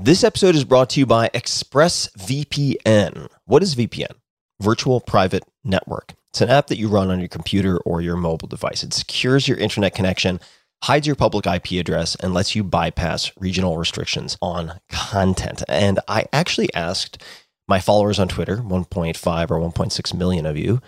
This episode is brought to you by ExpressVPN. What is VPN? Virtual Private Network. It's an app that you run on your computer or your mobile device. It secures your internet connection, hides your public IP address, and lets you bypass regional restrictions on content. And I actually asked my followers on Twitter, 1.5 or 1.6 million of you,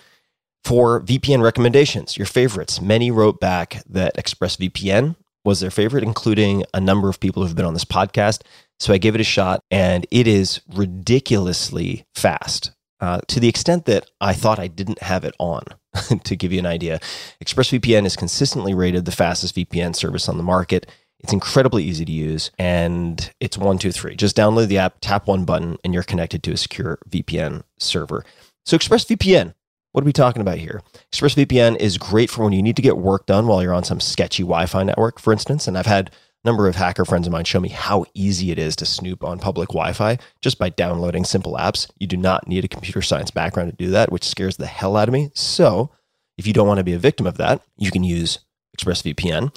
for VPN recommendations, your favorites. Many wrote back that ExpressVPN was their favorite, including a number of people who've been on this podcast. So I gave it a shot, and it is ridiculously fast. Uh, to the extent that I thought I didn't have it on, to give you an idea. ExpressVPN is consistently rated the fastest VPN service on the market. It's incredibly easy to use, and it's one, two, three. Just download the app, tap one button, and you're connected to a secure VPN server. So, ExpressVPN, what are we talking about here? ExpressVPN is great for when you need to get work done while you're on some sketchy Wi Fi network, for instance. And I've had number of hacker friends of mine show me how easy it is to snoop on public Wi Fi just by downloading simple apps. You do not need a computer science background to do that, which scares the hell out of me. So, if you don't want to be a victim of that, you can use ExpressVPN.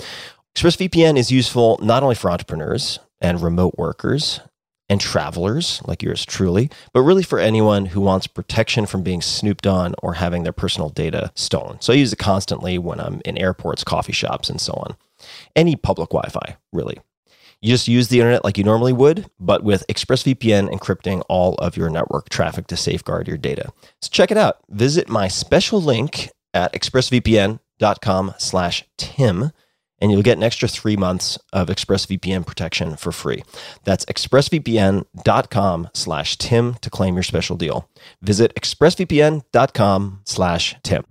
ExpressVPN is useful not only for entrepreneurs and remote workers and travelers like yours truly, but really for anyone who wants protection from being snooped on or having their personal data stolen. So I use it constantly when I'm in airports, coffee shops, and so on. Any public Wi Fi, really. You just use the internet like you normally would, but with ExpressVPN encrypting all of your network traffic to safeguard your data. So check it out. Visit my special link at expressvpn.com slash Tim and you'll get an extra three months of ExpressVPN protection for free. That's expressvpn.com slash Tim to claim your special deal. Visit expressvpn.com slash Tim.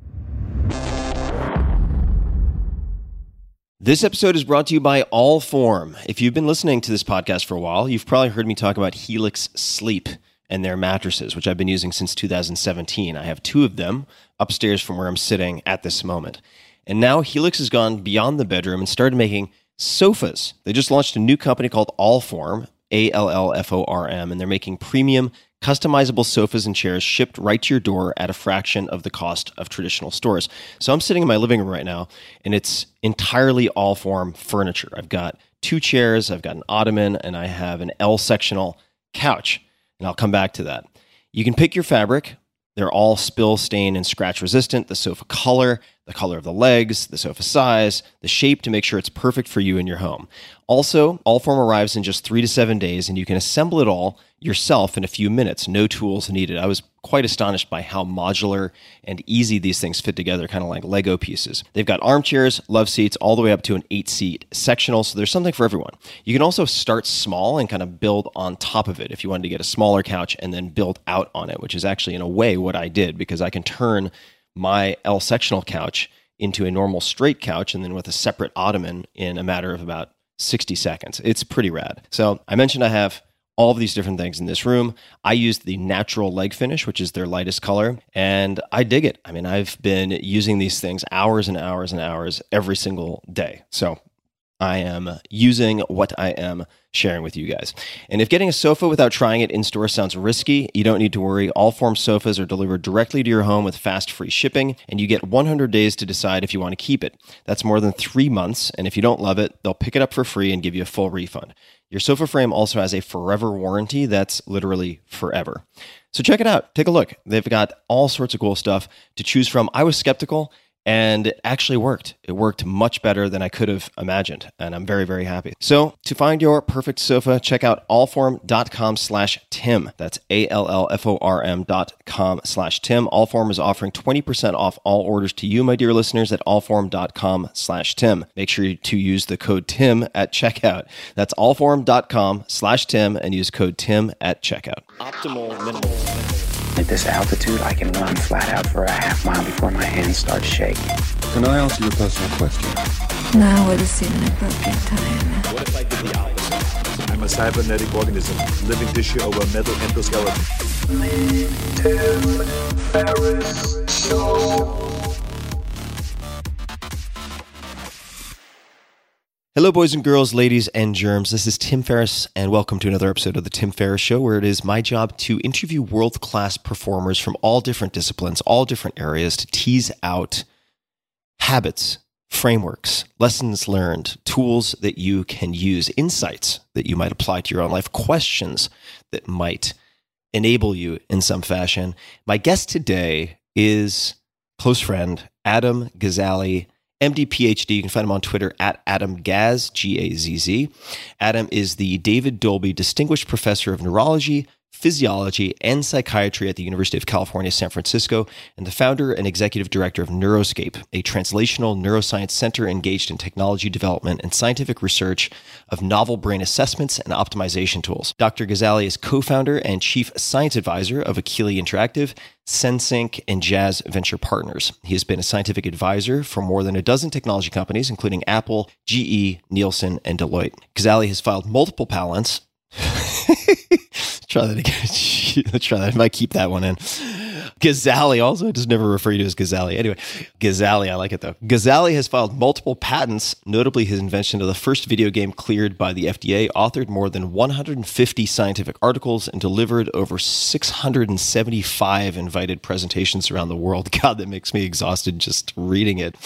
This episode is brought to you by Allform. If you've been listening to this podcast for a while, you've probably heard me talk about Helix Sleep and their mattresses, which I've been using since 2017. I have two of them upstairs from where I'm sitting at this moment. And now Helix has gone beyond the bedroom and started making sofas. They just launched a new company called Allform, A L L F O R M, and they're making premium, customizable sofas and chairs shipped right to your door at a fraction of the cost of traditional stores. So I'm sitting in my living room right now, and it's entirely Allform furniture. I've got two chairs, I've got an ottoman, and I have an L sectional couch. And I'll come back to that. You can pick your fabric. They're all spill, stain, and scratch resistant. The sofa color, the color of the legs, the sofa size, the shape to make sure it's perfect for you in your home. Also, Allform arrives in just three to seven days, and you can assemble it all yourself in a few minutes. No tools needed. I was quite astonished by how modular and easy these things fit together, kind of like Lego pieces. They've got armchairs, love seats, all the way up to an eight seat sectional, so there's something for everyone. You can also start small and kind of build on top of it if you wanted to get a smaller couch and then build out on it, which is actually, in a way, what I did because I can turn my L sectional couch into a normal straight couch and then with a separate ottoman in a matter of about 60 seconds. It's pretty rad. So I mentioned I have all of these different things in this room. I used the natural leg finish, which is their lightest color, and I dig it. I mean, I've been using these things hours and hours and hours every single day. So I am using what I am sharing with you guys. And if getting a sofa without trying it in store sounds risky, you don't need to worry. Allform sofas are delivered directly to your home with fast free shipping, and you get 100 days to decide if you want to keep it. That's more than three months, and if you don't love it, they'll pick it up for free and give you a full refund. Your sofa frame also has a forever warranty that's literally forever. So check it out. Take a look. They've got all sorts of cool stuff to choose from. I was skeptical and it actually worked. It worked much better than I could have imagined, and I'm very, very happy. So to find your perfect sofa, check out allform.com slash Tim. That's A-L-L-F-O-R-M dot com slash Tim. Allform is offering 20% off all orders to you, my dear listeners, at allform.com slash Tim. Make sure to use the code Tim at checkout. That's allform.com slash Tim and use code Tim at checkout. Optimal minimal. At this altitude, I can run flat out for a half mile before my hands start shaking. Can I ask you a personal question? Now would seem an appropriate time. What if I did the opposite? I'm a cybernetic organism, living tissue over a metal endoskeleton. Tim Ferriss Show. Hello, boys and girls, ladies and germs. This is Tim Ferriss, and welcome to another episode of The Tim Ferriss Show, where it is my job to interview world class performers from all different disciplines, all different areas, to tease out habits frameworks, lessons learned, tools that you can use, insights that you might apply to your own life, questions that might enable you in some fashion. My guest today is close friend Adam Gazzaley, MD PhD. You can find him on Twitter at Adam Gaz, G A Z Z. Adam is the David Dolby Distinguished Professor of Neurology, Physiology, and Psychiatry at the University of California, San Francisco, and the founder and executive director of Neuroscape, a translational neuroscience center engaged in technology development and scientific research of novel brain assessments and optimization tools. Dr. Gazzaley is co founder and chief science advisor of Akili Interactive, Sensync, and Jazz Venture Partners. He has been a scientific advisor for more than a dozen technology companies, including Apple, GE, Nielsen, and Deloitte. Gazzaley has filed multiple patents try that again. Let's try that. I might keep that one in. Gazzaley also I just never refer to as Gazzaley. Anyway, Gazzaley, I like it though. Gazzaley has filed multiple patents, notably his invention of the first video game cleared by the FDA, authored more than 150 scientific articles, and delivered over 675 invited presentations around the world. God, that makes me exhausted just reading it.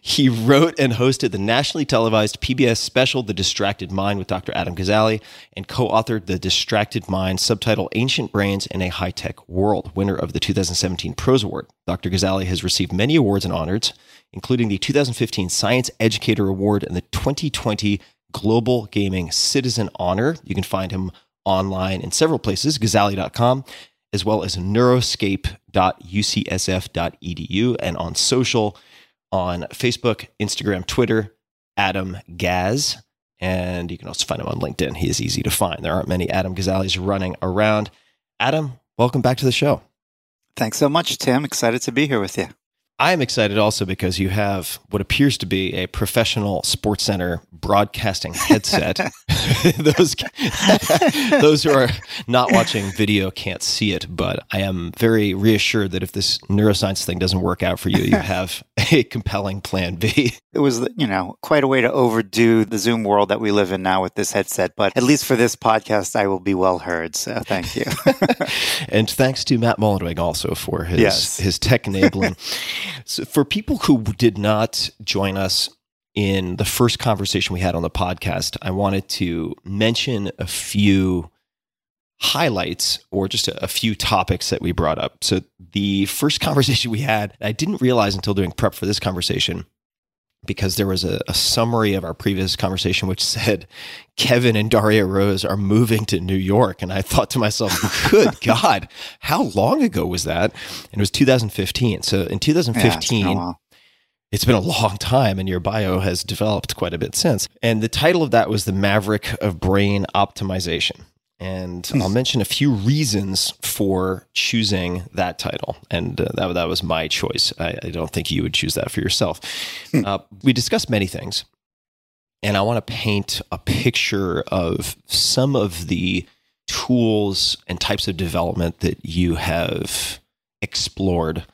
He wrote and hosted the nationally televised PBS special, The Distracted Mind, with Dr. Adam Gazzaley, and co authored The Distracted Mind, subtitle Ancient Brains in a High Tech World, winner of the 2017 Prose Award. Dr. Gazzaley has received many awards and honors, including the 2015 Science Educator Award and the 2020 Global Gaming Citizen Honor. You can find him online in several places, gazzaley.com, as well as neuroscape.ucsf.edu, and on social on Facebook, Instagram, Twitter, Adam Gaz. And you can also find him on LinkedIn. He is easy to find. There aren't many Adam Gazzaleys running around. Adam, welcome back to the show. Thanks so much, Tim. Excited to be here with you. I am excited also because you have what appears to be a professional sports center broadcasting headset. those those who are not watching video can't see it, but I am very reassured that if this neuroscience thing doesn't work out for you, you have a compelling plan B. It was, you know, quite a way to overdo the Zoom world that we live in now with this headset, but at least for this podcast, I will be well heard. So thank you. and thanks to Matt Mullenweg also for his Yes. his tech enabling. So for people who did not join us in the first conversation we had on the podcast, I wanted to mention a few highlights or just a, a few topics that we brought up. So the first conversation we had, I didn't realize until doing prep for this conversation because there was a, a summary of our previous conversation which said Kevin and Darya Rose are moving to New York. And I thought to myself, good God, how long ago was that? And it was 2015. So in Yeah, it's 2015, it's been a long time and your bio has developed quite a bit since. And the title of that was The Maverick of Brain Optimization. And I'll mention a few reasons for choosing that title. And uh, that, that was my choice. I, I don't think you would choose that for yourself. Uh, we discussed many things. And I want to paint a picture of some of the tools and types of development that you have explored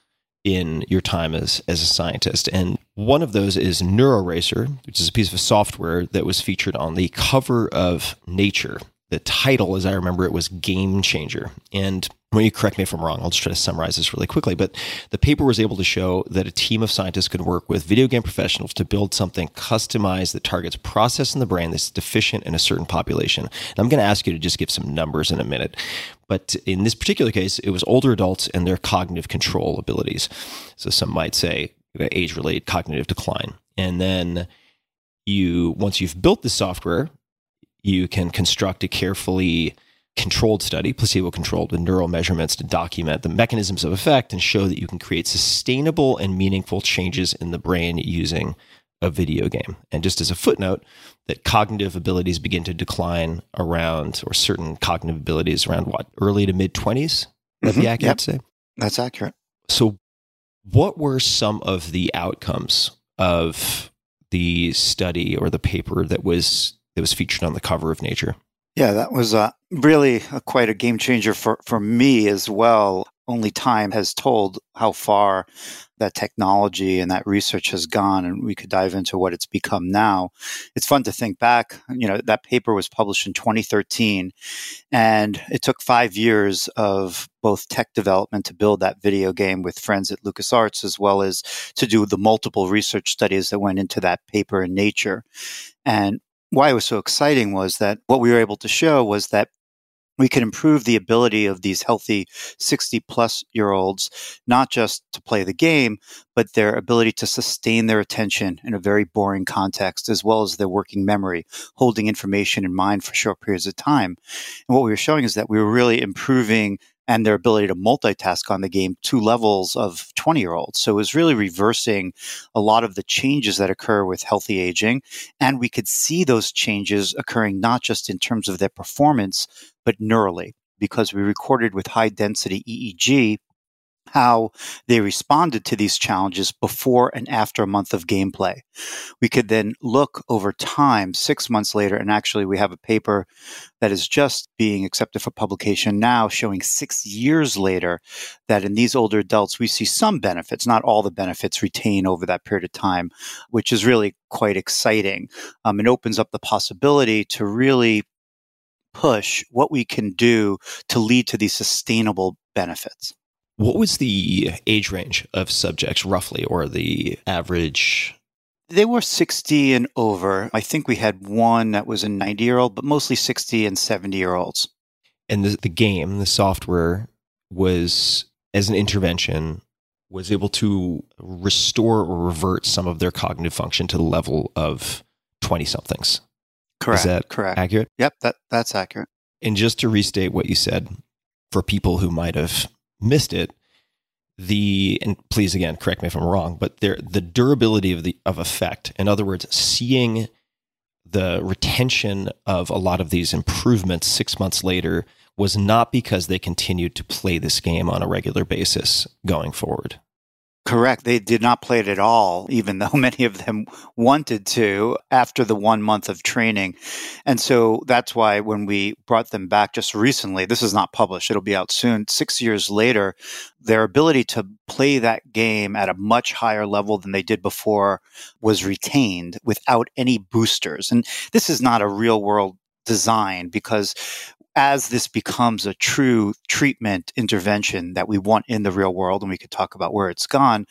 in your time as as a scientist. And one of those is NeuroRacer, which is a piece of software that was featured on the cover of Nature. The title, as I remember it, was Game Changer. And when you correct me if I'm wrong, I'll just try to summarize this really quickly. But the paper was able to show that a team of scientists could work with video game professionals to build something customized that targets process in the brain that's deficient in a certain population. And I'm going to ask you to just give some numbers in a minute. But in this particular case, it was older adults and their cognitive control abilities. So some might say age related cognitive decline. And then you, once you've built the software, you can construct a carefully controlled study, placebo controlled, with neural measurements to document the mechanisms of effect and show that you can create sustainable and meaningful changes in the brain using a video game. And just as a footnote, that cognitive abilities begin to decline around, or certain cognitive abilities around what, early to mid 20s? Would that be Mhm, accurate yep. to say? That's accurate. So, what were some of the outcomes of the study or the paper that was that was featured on the cover of Nature? Yeah, that was uh, really a, quite a game changer for, for me as well. only time has told how far that technology and that research has gone and we could dive into what it's become now it's fun to think back you know that paper was published in 2013 and it took five years of both tech development to build that video game with friends at lucasarts as well as to do the multiple research studies that went into that paper in nature and why it was so exciting was that what we were able to show was that we could improve the ability of these healthy 60 plus year olds, not just to play the game, but their ability to sustain their attention in a very boring context, as well as their working memory, holding information in mind for short periods of time. And what we were showing is that we were really improving and their ability to multitask on the game to levels of 20 year olds. So it was really reversing a lot of the changes that occur with healthy aging. And we could see those changes occurring not just in terms of their performance, but neurally, because we recorded with high density EEG how they responded to these challenges before and after a month of gameplay. We could then look over time, six months later, and actually we have a paper that is just being accepted for publication now showing six years later that in these older adults we see some benefits, not all the benefits retain over that period of time, which is really quite exciting. Um, it opens up the possibility to really push what we can do to lead to these sustainable benefits. What was the age range of subjects roughly, or the average? They were 60 and over. I think we had one that was a 90 year old, but mostly 60 and 70 year olds. And the, the game, the software, was as an intervention, was able to restore or revert some of their cognitive function to the level of 20 somethings. Correct. Is that correct? accurate? Yep, that, that's accurate. And just to restate what you said, for people who might have missed it, the and please again correct me if I'm wrong, but there the durability of the of effect. In other words, seeing the retention of a lot of these improvements six months later was not because they continued to play this game on a regular basis going forward. Correct. They did not play it at all, even though many of them wanted to after the one month of training. And so that's why when we brought them back just recently, this is not published, it'll be out soon. Six years later, their ability to play that game at a much higher level than they did before was retained without any boosters. And this is not a real world design because as this becomes a true treatment intervention that we want in the real world, and we could talk about where it's gone,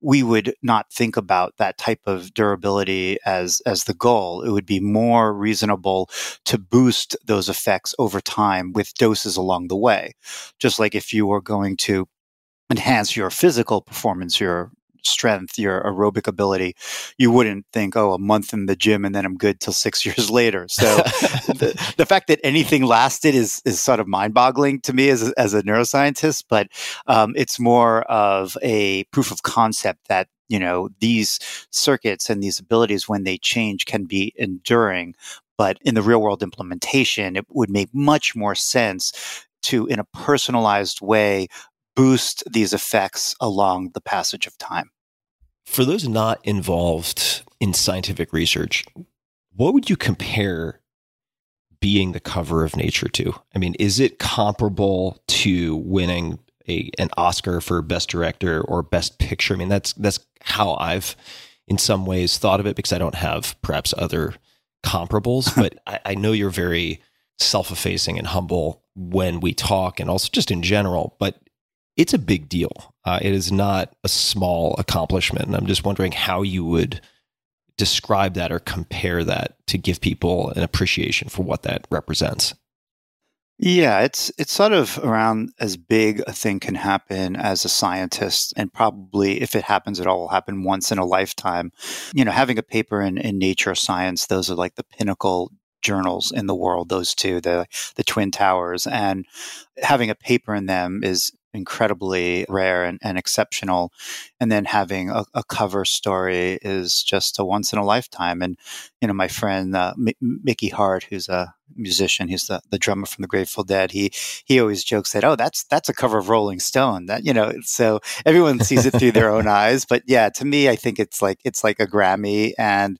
we would not think about that type of durability as as the goal. It would be more reasonable to boost those effects over time with doses along the way. Just like if you were going to enhance your physical performance, your strength, your aerobic ability, you wouldn't think, oh, a month in the gym and then I'm good till six years later. So the, the, fact that anything lasted is is sort of mind boggling to me as a, as a neuroscientist, but um, it's more of a proof of concept that you know these circuits and these abilities when they change can be enduring but in the real world implementation it would make much more sense to in a personalized way boost these effects along the passage of time for those not involved in scientific research, what would you compare being the cover of Nature to? I mean, is it comparable to winning a, an Oscar for Best Director or Best Picture? I mean, that's that's how I've, in some ways, thought of it because I don't have perhaps other comparables. but I, I know you're very self-effacing and humble when we talk, and also just in general. But it's a big deal. Uh, it is not a small accomplishment. And I'm just wondering how you would describe that or compare that to give people an appreciation for what that represents. Yeah, it's it's sort of around as big a thing can happen as a scientist, and probably if it happens at all, will happen once in a lifetime. You know, having a paper in, in Nature Science, those are like the pinnacle journals in the world. Those two, the the Twin Towers, and having a paper in them is incredibly rare and, and exceptional. And then having a, a, cover story is just a once in a lifetime. And, you know, my friend uh, M- Mickey Hart, who's a musician, he's the, the drummer from the Grateful Dead, he he always jokes that, oh, that's that's a cover of Rolling Stone. That, you know, so everyone sees it through their own eyes. But yeah, to me, I think it's like it's like a Grammy and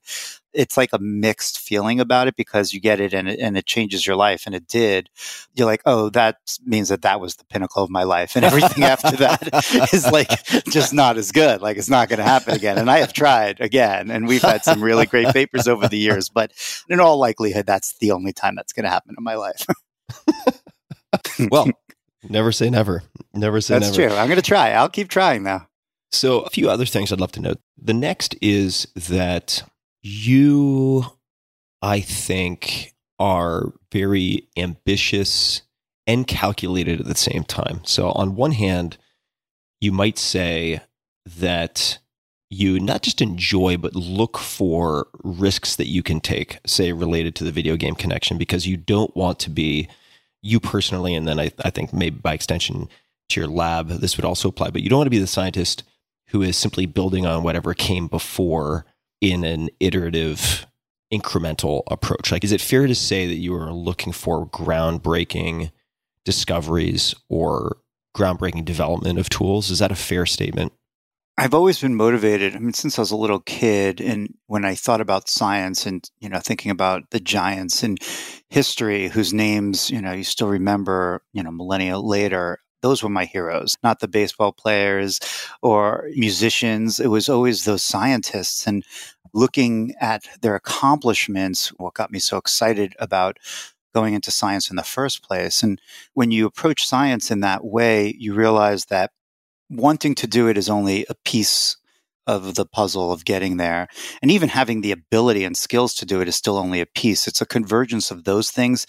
it's like a mixed feeling about it because you get it and it, and it changes your life and it did. You're like, oh, that means that that was the pinnacle of my life, and everything after that is like just not as good. Like it's not going to happen again. And I have tried again, and we've had some really great papers over the years, but in all likelihood, that's the only time that's going to happen in my life. well, never say never. Never say that's never. true. I'm going to try. I'll keep trying now. So, a few other things I'd love to note. The next is that you, I think, are very ambitious and calculated at the same time. So, on one hand, you might say that you not just enjoy, but look for risks that you can take, say, related to the video game connection, because you don't want to be you personally, and then I, I think maybe by extension to your lab, this would also apply, but you don't want to be the scientist who is simply building on whatever came before in an iterative incremental approach like is it fair to say that you are looking for groundbreaking discoveries or groundbreaking development of tools is that a fair statement I've always been motivated. I mean, since I was a little kid, and when I thought about science, and you know, thinking about the giants in history whose names you know you still remember, you know, millennia later those were my heroes, not the baseball players or musicians. It was always those scientists and looking at their accomplishments, what got me so excited about going into science in the first place. And when you approach science in that way, you realize that wanting to do it is only a piece of the puzzle of getting there. And even having the ability and skills to do it is still only a piece. It's a convergence of those things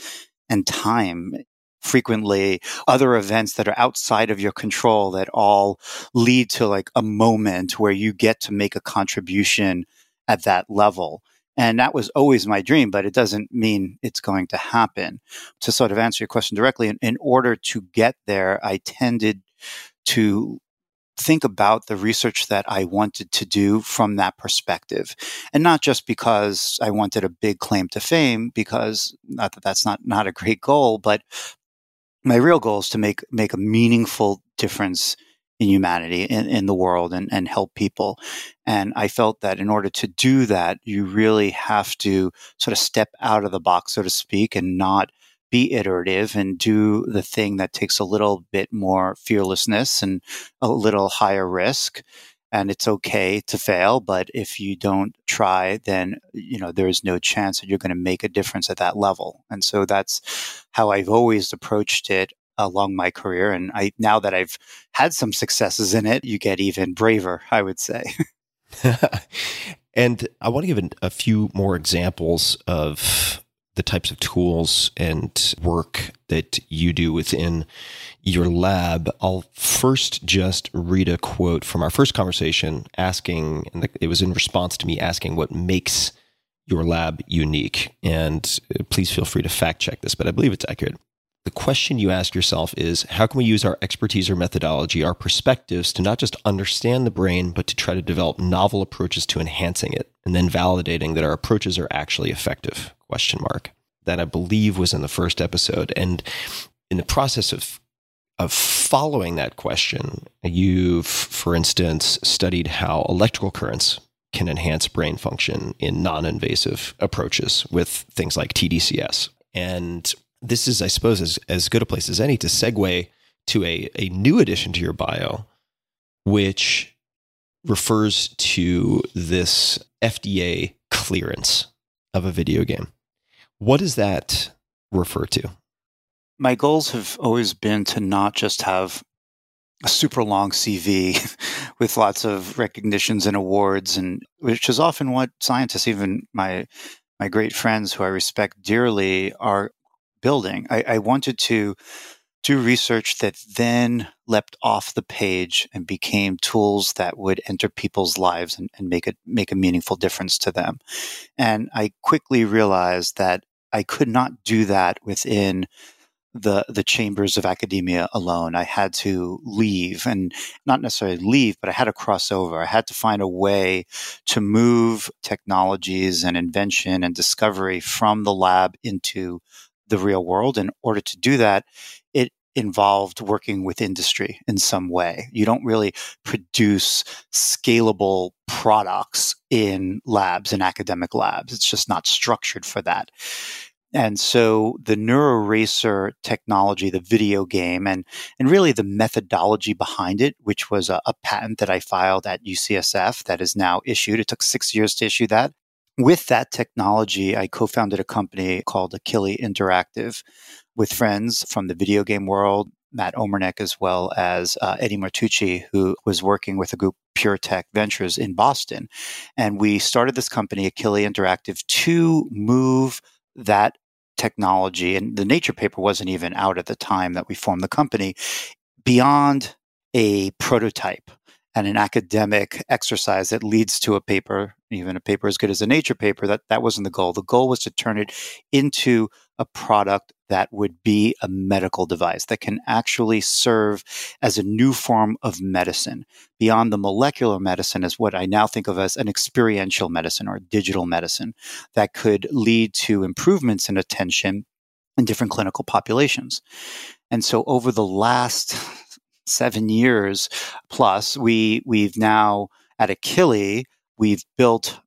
and time frequently other events that are outside of your control that all lead to like a moment where you get to make a contribution at that level. And that was always my dream, but it doesn't mean it's going to happen. To sort of answer your question directly, in, in order to get there, I tended to think about the research that I wanted to do from that perspective. And not just because I wanted a big claim to fame, because not that that's not, not a great goal, but my real goal is to make make a meaningful difference in humanity in, in the world and, and help people. And I felt that in order to do that, you really have to sort of step out of the box, so to speak, and not be iterative and do the thing that takes a little bit more fearlessness and a little higher risk and it's okay to fail but if you don't try then you know there is no chance that you're going to make a difference at that level. And so that's how i've always approached it along my career and i now that i've had some successes in it you get even braver i would say. And i want to give a few more examples of the types of tools and work that you do within your lab, I'll first just read a quote from our first conversation asking, and it was in response to me asking what makes your lab unique. And uh, please feel free to fact check this, but I believe it's accurate. The question you ask yourself is how can we use our expertise or methodology, our perspectives to not just understand the brain, but to try to develop novel approaches to enhancing it and then validating that our approaches are actually effective? Question mark that I believe was in the first episode. And in the process of of following that question, you've, for instance, studied how electrical currents can enhance brain function in non-invasive approaches with things like TDCS. And this is, I suppose, as, as good a place as any to segue to a, a new addition to your bio, which refers to this FDA clearance of a video game. What does that refer to? My goals have always been to not just have a super long CV with lots of recognitions and awards, and which is often what scientists, even my my great friends who I respect dearly, are building. I, I wanted to do research that then leapt off the page and became tools that would enter people's lives and, and make it make a meaningful difference to them. And I quickly realized that I could not do that within the the chambers of academia alone. I had to leave and not necessarily leave, but I had to cross over. I had to find a way to move technologies and invention and discovery from the lab into the real world. In order to do that, involved working with industry in some way. You don't really produce scalable products in labs, in academic labs. It's just not structured for that. And so the NeuroRacer technology, the video game, and, and really the methodology behind it, which was a, a patent that I filed at UCSF that is now issued. It took six years to issue that. With that technology, I co founded a company called Akili Interactive with friends from the video game world, Matt Omernick, as well as uh, Eddie Martucci, who was working with a group, Pure Tech Ventures in Boston. And we started this company, Akili Interactive, to move that technology, and the Nature paper wasn't even out at the time that we formed the company, beyond a prototype and an academic exercise that leads to a paper, even a paper as good as a Nature paper, that, that wasn't the goal. The goal was to turn it into a product that would be a medical device that can actually serve as a new form of medicine beyond the molecular medicine as what I now think of as an experiential medicine or digital medicine that could lead to improvements in attention in different clinical populations. And so over the last seven years plus, we we've now at Akili, we've built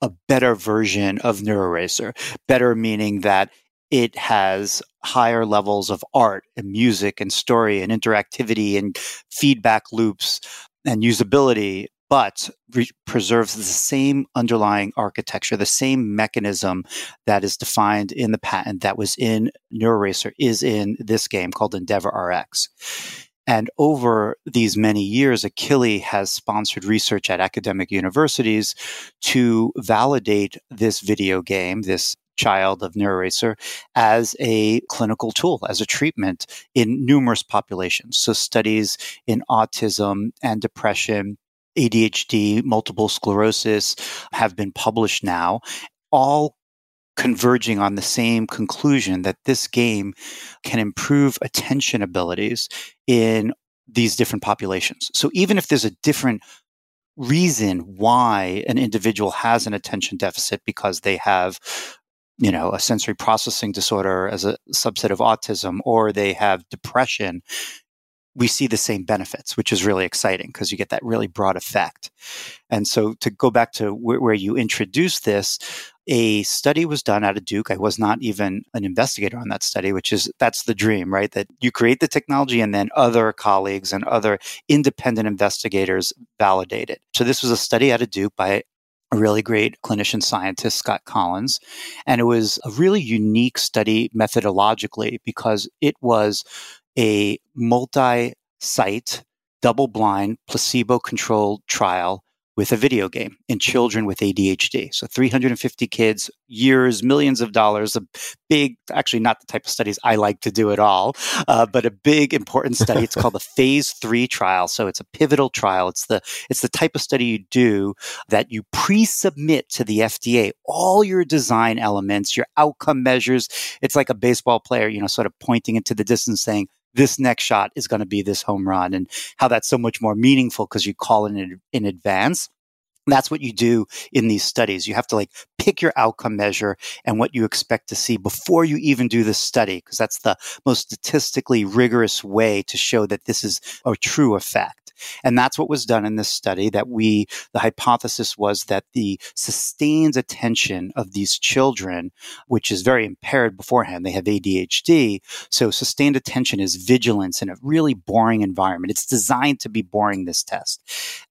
a better version of NeuroRacer. Better meaning that it has higher levels of art and music and story and interactivity and feedback loops and usability, but re- preserves the same underlying architecture, the same mechanism that is defined in the patent that was in NeuroRacer is in this game called Endeavor RX. And over these many years, Akili has sponsored research at academic universities to validate this video game, this child of NeuroRacer as a clinical tool, as a treatment in numerous populations. So studies in autism and depression, ADHD, multiple sclerosis have been published now, all converging on the same conclusion that this game can improve attention abilities in these different populations. So even if there's a different reason why an individual has an attention deficit because they have you know, a sensory processing disorder as a subset of autism, or they have depression, we see the same benefits, which is really exciting because you get that really broad effect. And so, to go back to where, where you introduced this, a study was done out of Duke. I was not even an investigator on that study, which is that's the dream, right? That you create the technology and then other colleagues and other independent investigators validate it. So this was a study out of Duke by a really great clinician scientist, Scott Kollins. And it was a really unique study methodologically because it was a multi site, double blind, placebo controlled trial with a video game in children with ADHD. So 350 kids, years, millions of dollars, a big, actually not the type of studies I like to do at all, uh, but a big important study. It's called the phase three trial. So it's a pivotal trial. It's the, it's the type of study you do that you pre-submit to the FDA all your design elements, your outcome measures. It's like a baseball player, you know, sort of pointing into the distance saying, this next shot is going to be this home run and how that's so much more meaningful because you call it in, in advance. That's what you do in these studies. You have to like pick your outcome measure and what you expect to see before you even do the study, because that's the most statistically rigorous way to show that this is a true effect. And that's what was done in this study that we, the hypothesis was that the sustained attention of these children, which is very impaired beforehand, they have ADHD. So sustained attention is vigilance in a really boring environment. It's designed to be boring, this test,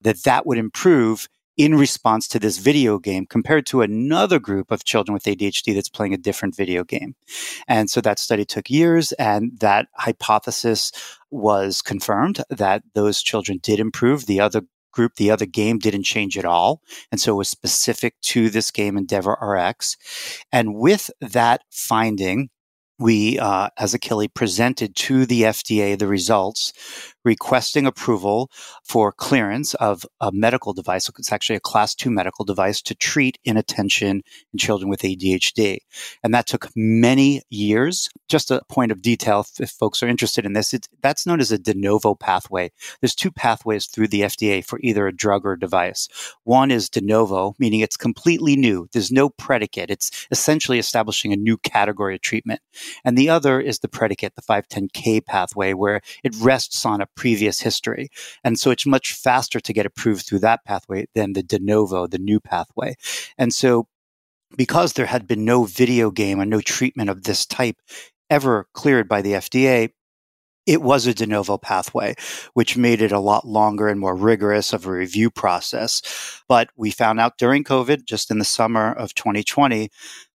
that that would improve in response to this video game compared to another group of children with ADHD that's playing a different video game. And so that study took years and that hypothesis was confirmed that those children did improve. The other group, the other game didn't change at all. And so it was specific to this game, Endeavor RX. And with that finding, we, uh, as Akili, presented to the FDA the results, requesting approval for clearance of a medical device. It's actually a class two medical device to treat inattention in children with ADHD. And that took many years. Just a point of detail, if, if folks are interested in this, that's known as a de novo pathway. There's two pathways through the FDA for either a drug or a device. One is de novo, meaning it's completely new. There's no predicate. It's essentially establishing a new category of treatment. And the other is the predicate, the 510K pathway, where it rests on a previous history. And so it's much faster to get approved through that pathway than the de novo, the new pathway. And so because there had been no video game or no treatment of this type ever cleared by the FDA, it was a de novo pathway, which made it a lot longer and more rigorous of a review process. But we found out during COVID, just in the summer of 2020,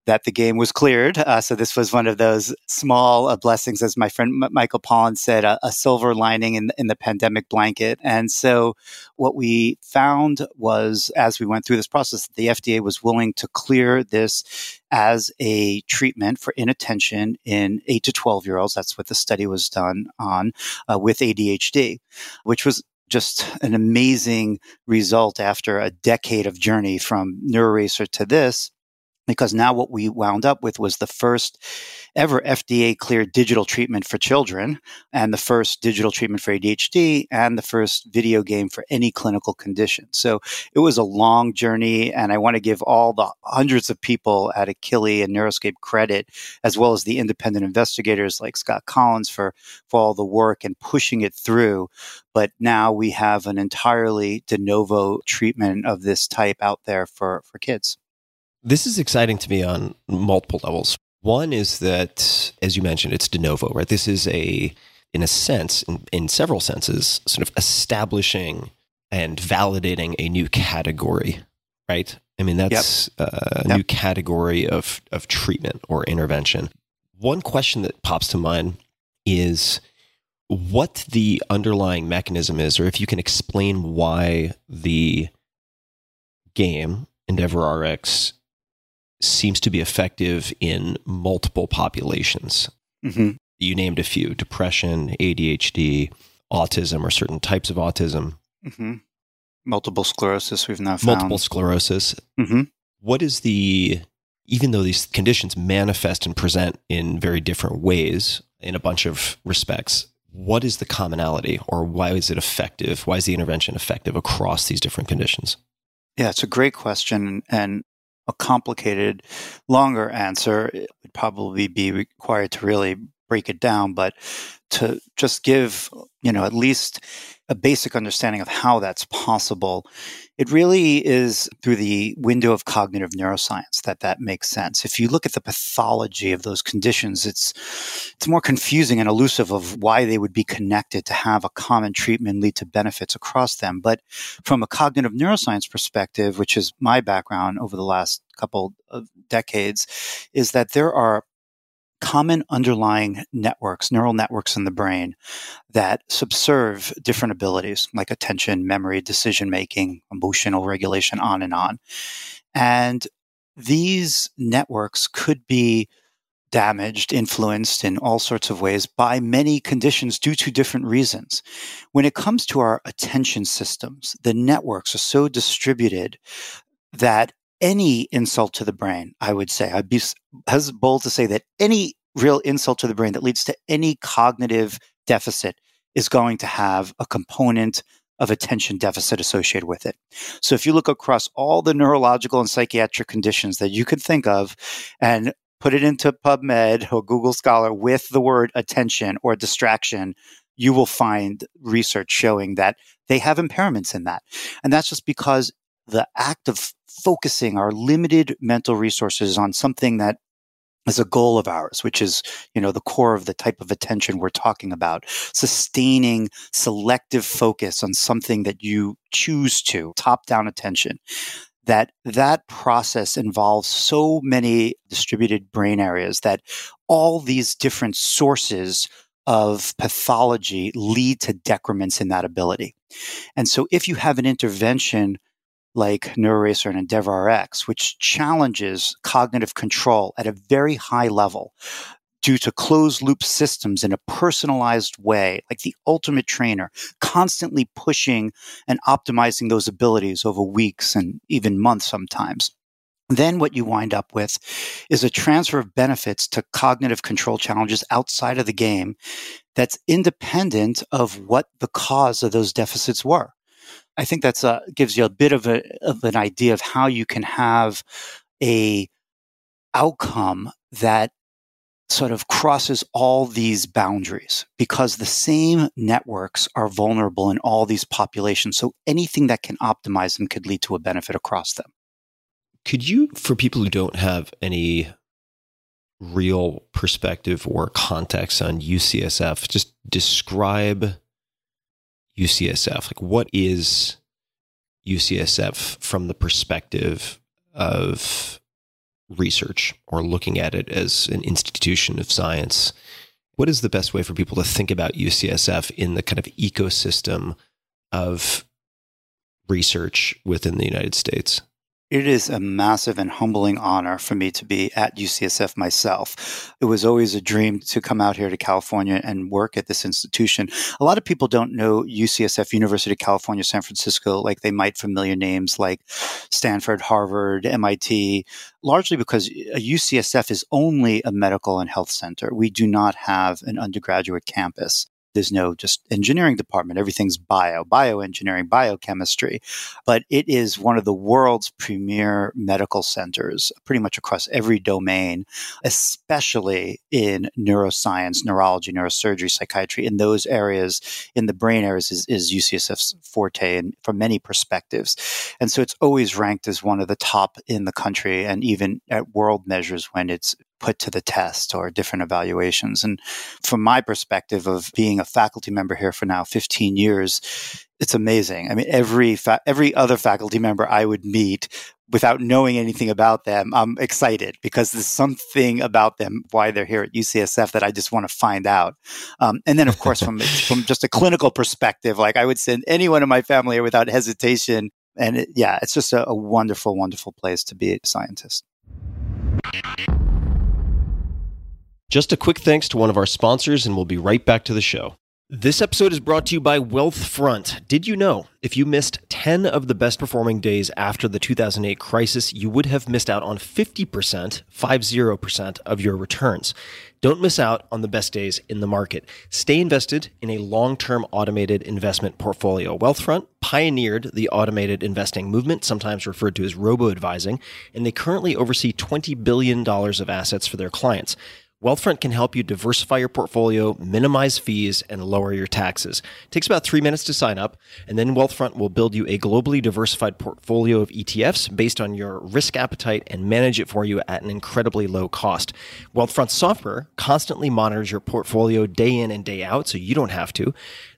that the game was cleared. Uh, so this was one of those small uh, blessings, as my friend M- Michael Pollan said, a, a, silver lining in, in the pandemic blanket. And so what we found was, as we went through this process, the FDA was willing to clear this as a treatment for inattention in eight to 12 year olds. That's what the study was done on uh, with ADHD, which was just an amazing result after a decade of journey from NeuroRacer to this because now what we wound up with was the first ever FDA cleared digital treatment for children and the first digital treatment for ADHD and the first video game for any clinical condition. So it was a long journey and I want to give all the hundreds of people at Akili and Neuroscape credit as well as the independent investigators like Scott Kollins for for all the work and pushing it through. But now we have an entirely de novo treatment of this type out there for for kids. This is exciting to me on multiple levels. One is that, as you mentioned, it's de novo, right? This is a, in a sense, in, in several senses, sort of establishing and validating a new category, right? I mean, that's yep. a yep. new category of, of treatment or intervention. One question that pops to mind is what the underlying mechanism is, or if you can explain why the game Endeavor RX seems to be effective in multiple populations. Mm-hmm. You named a few depression, ADHD, autism, or certain types of autism. Mm-hmm. Multiple sclerosis, we've now found. Multiple sclerosis. Mm-hmm. What is the, even though these conditions manifest and present in very different ways in a bunch of respects, what is the commonality or why is it effective? Why is the intervention effective across these different conditions? Yeah, it's a great question. And a complicated, longer answer, it would probably be required to really break it down, but to just give, you know, at least a basic understanding of how that's possible, it really is through the window of cognitive neuroscience that that makes sense. If you look at the pathology of those conditions, it's it's more confusing and elusive of why they would be connected to have a common treatment lead to benefits across them. But from a cognitive neuroscience perspective, which is my background over the last couple of decades, is that there are common underlying networks, neural networks in the brain that subserve different abilities like attention, memory, decision making, emotional regulation, on and on. And these networks could be damaged, influenced in all sorts of ways by many conditions due to different reasons. When it comes to our attention systems, the networks are so distributed that any insult to the brain, I would say, I'd be as bold to say that any real insult to the brain that leads to any cognitive deficit is going to have a component of attention deficit associated with it. So if you look across all the neurological and psychiatric conditions that you could think of and put it into PubMed or Google Scholar with the word attention or distraction, you will find research showing that they have impairments in that. And that's just because the act of focusing our limited mental resources on something that is a goal of ours, which is, you know, the core of the type of attention we're talking about. Sustaining selective focus on something that you choose to, top down attention. That that process involves so many distributed brain areas that all these different sources of pathology lead to decrements in that ability. And so if you have an intervention like NeuroRacer and EndeavorRx, which challenges cognitive control at a very high level due to closed loop systems in a personalized way, like the ultimate trainer, constantly pushing and optimizing those abilities over weeks and even months sometimes. Then what you wind up with is a transfer of benefits to cognitive control challenges outside of the game that's independent of what the cause of those deficits were. I think that's a, gives you a bit of, a, of an idea of how you can have a outcome that sort of crosses all these boundaries because the same networks are vulnerable in all these populations. So anything that can optimize them could lead to a benefit across them. Could you, for people who don't have any real perspective or context on UCSF, just describe UCSF? Like, what is UCSF from the perspective of research or looking at it as an institution of science? What is the best way for people to think about UCSF in the kind of ecosystem of research within the United States? It is a massive and humbling honor for me to be at UCSF myself. It was always a dream to come out here to California and work at this institution. A lot of people don't know UCSF, University of California, San Francisco, like they might familiar names like Stanford, Harvard, MIT, largely because UCSF is only a medical and health center. We do not have an undergraduate campus. There's no just engineering department. Everything's bio, bioengineering, biochemistry. But it is one of the world's premier medical centers, pretty much across every domain, especially in neuroscience, neurology, neurosurgery, psychiatry. In those areas, in the brain areas, is, is UCSF's forte and from many perspectives. And so it's always ranked as one of the top in the country and even at world measures when it's put to the test or different evaluations. And from my perspective of being a faculty member here for now 15 years, it's amazing. I mean, every fa- every other faculty member I would meet without knowing anything about them, I'm excited because there's something about them why they're here at UCSF that I just want to find out. Um, and then, of course, from from just a clinical perspective, like I would send anyone in my family without hesitation. And it, yeah, it's just a, a wonderful, wonderful place to be a scientist. Just a quick thanks to one of our sponsors, and we'll be right back to the show. This episode is brought to you by Wealthfront. Did you know if you missed 10 of the best performing days after the 2008 crisis, you would have missed out on 50%, 50% of your returns? Don't miss out on the best days in the market. Stay invested in a long term automated investment portfolio. Wealthfront pioneered the automated investing movement, sometimes referred to as robo advising, and they currently oversee $20 billion of assets for their clients. Wealthfront can help you diversify your portfolio, minimize fees, and lower your taxes. It takes about three minutes to sign up, and then Wealthfront will build you a globally diversified portfolio of ETFs based on your risk appetite and manage it for you at an incredibly low cost. Wealthfront software constantly monitors your portfolio day in and day out, so you don't have to.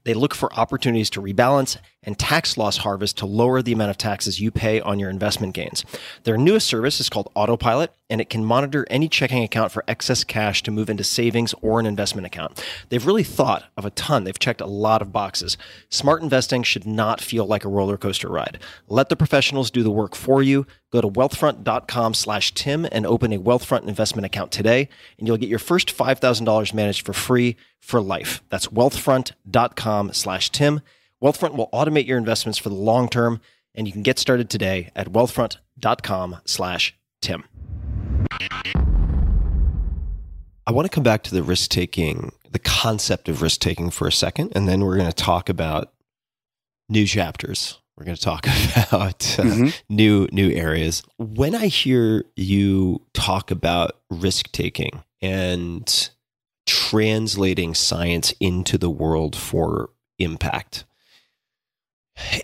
They look for opportunities to rebalance and tax loss harvest to lower the amount of taxes you pay on your investment gains. Their newest service is called Autopilot, and it can monitor any checking account for excess cash to move into savings or an investment account. They've really thought of a ton. They've checked a lot of boxes. Smart investing should not feel like a roller coaster ride. Let the professionals do the work for you. Go to wealthfront.com slash Tim and open a Wealthfront investment account today, and you'll get your first $5,000 managed for free for life. That's wealthfront.com slash Tim. Wealthfront will automate your investments for the long term, and you can get started today at wealthfront.com slash Tim. I want to come back to the risk taking, the concept of risk taking for a second, and then we're going to talk about new chapters. We're going to talk about uh, mm-hmm. new new areas. When I hear you talk about risk taking and translating science into the world for impact,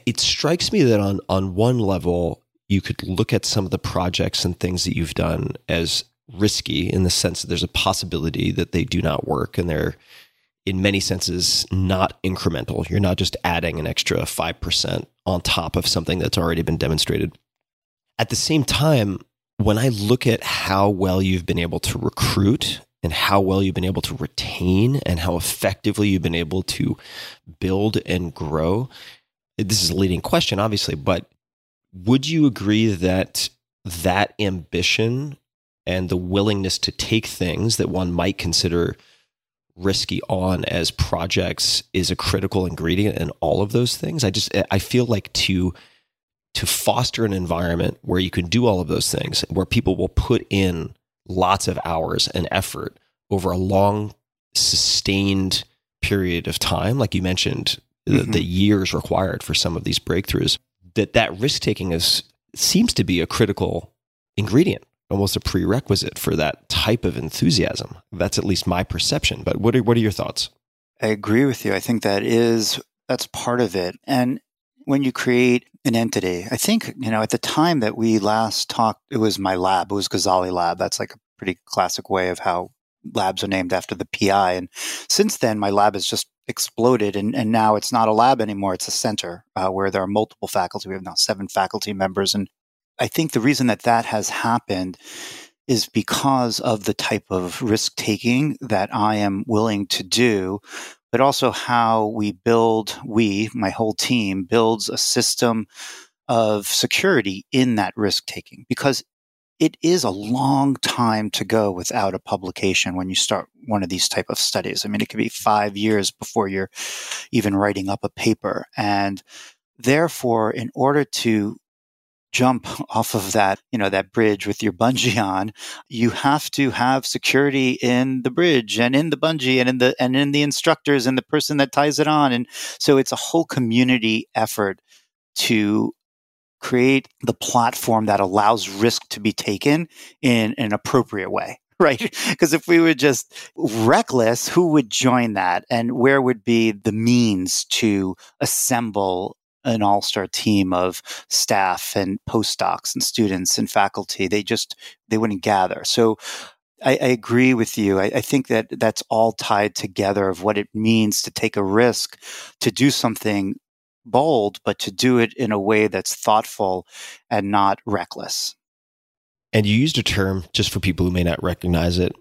it strikes me that on on one level you could look at some of the projects and things that you've done as risky in the sense that there's a possibility that they do not work and they're in many senses not incremental. You're not just adding an extra 5% on top of something that's already been demonstrated. At the same time, when I look at how well you've been able to recruit and how well you've been able to retain and how effectively you've been able to build and grow, this is a leading question, obviously, but would you agree that that ambition and the willingness to take things that one might consider risky on as projects is a critical ingredient in all of those things. I just I feel like to to foster an environment where you can do all of those things, where people will put in lots of hours and effort over a long sustained period of time like you mentioned the, Mhm. the years required for some of these breakthroughs that that risk taking is seems to be a critical ingredient almost a prerequisite for that type of enthusiasm that's at least my perception but what are what are your thoughts I agree with you. I think that is that's part of it. And when you create an entity, I think, you know, at the time that we last talked, it was my lab, it was Gazzaley Lab. That's like a pretty classic way of how labs are named after the PI. And since then, my lab has just exploded. And, and now it's not a lab anymore, it's a center uh, where there are multiple faculty. We have now seven faculty members. And I think the reason that that has happened is because of the type of risk taking that I am willing to do, but also how we build, we, my whole team, builds a system of security in that risk taking because it is a long time to go without a publication when you start one of these type of studies. I mean, it could be five years before you're even writing up a paper. And therefore, in order to jump off of that, you know, that bridge with your bungee on, you have to have security in the bridge and in the bungee and in the and in the instructors and the person that ties it on. And so it's a whole community effort to create the platform that allows risk to be taken in an appropriate way. Right. Because if we were just reckless, who would join that? And where would be the means to assemble an all star team of staff and postdocs and students and faculty? They just, they wouldn't gather. So I, I agree with you. I, I think that that's all tied together of what it means to take a risk to do something bold, but to do it in a way that's thoughtful and not reckless. And you used a term just for people who may not recognize it.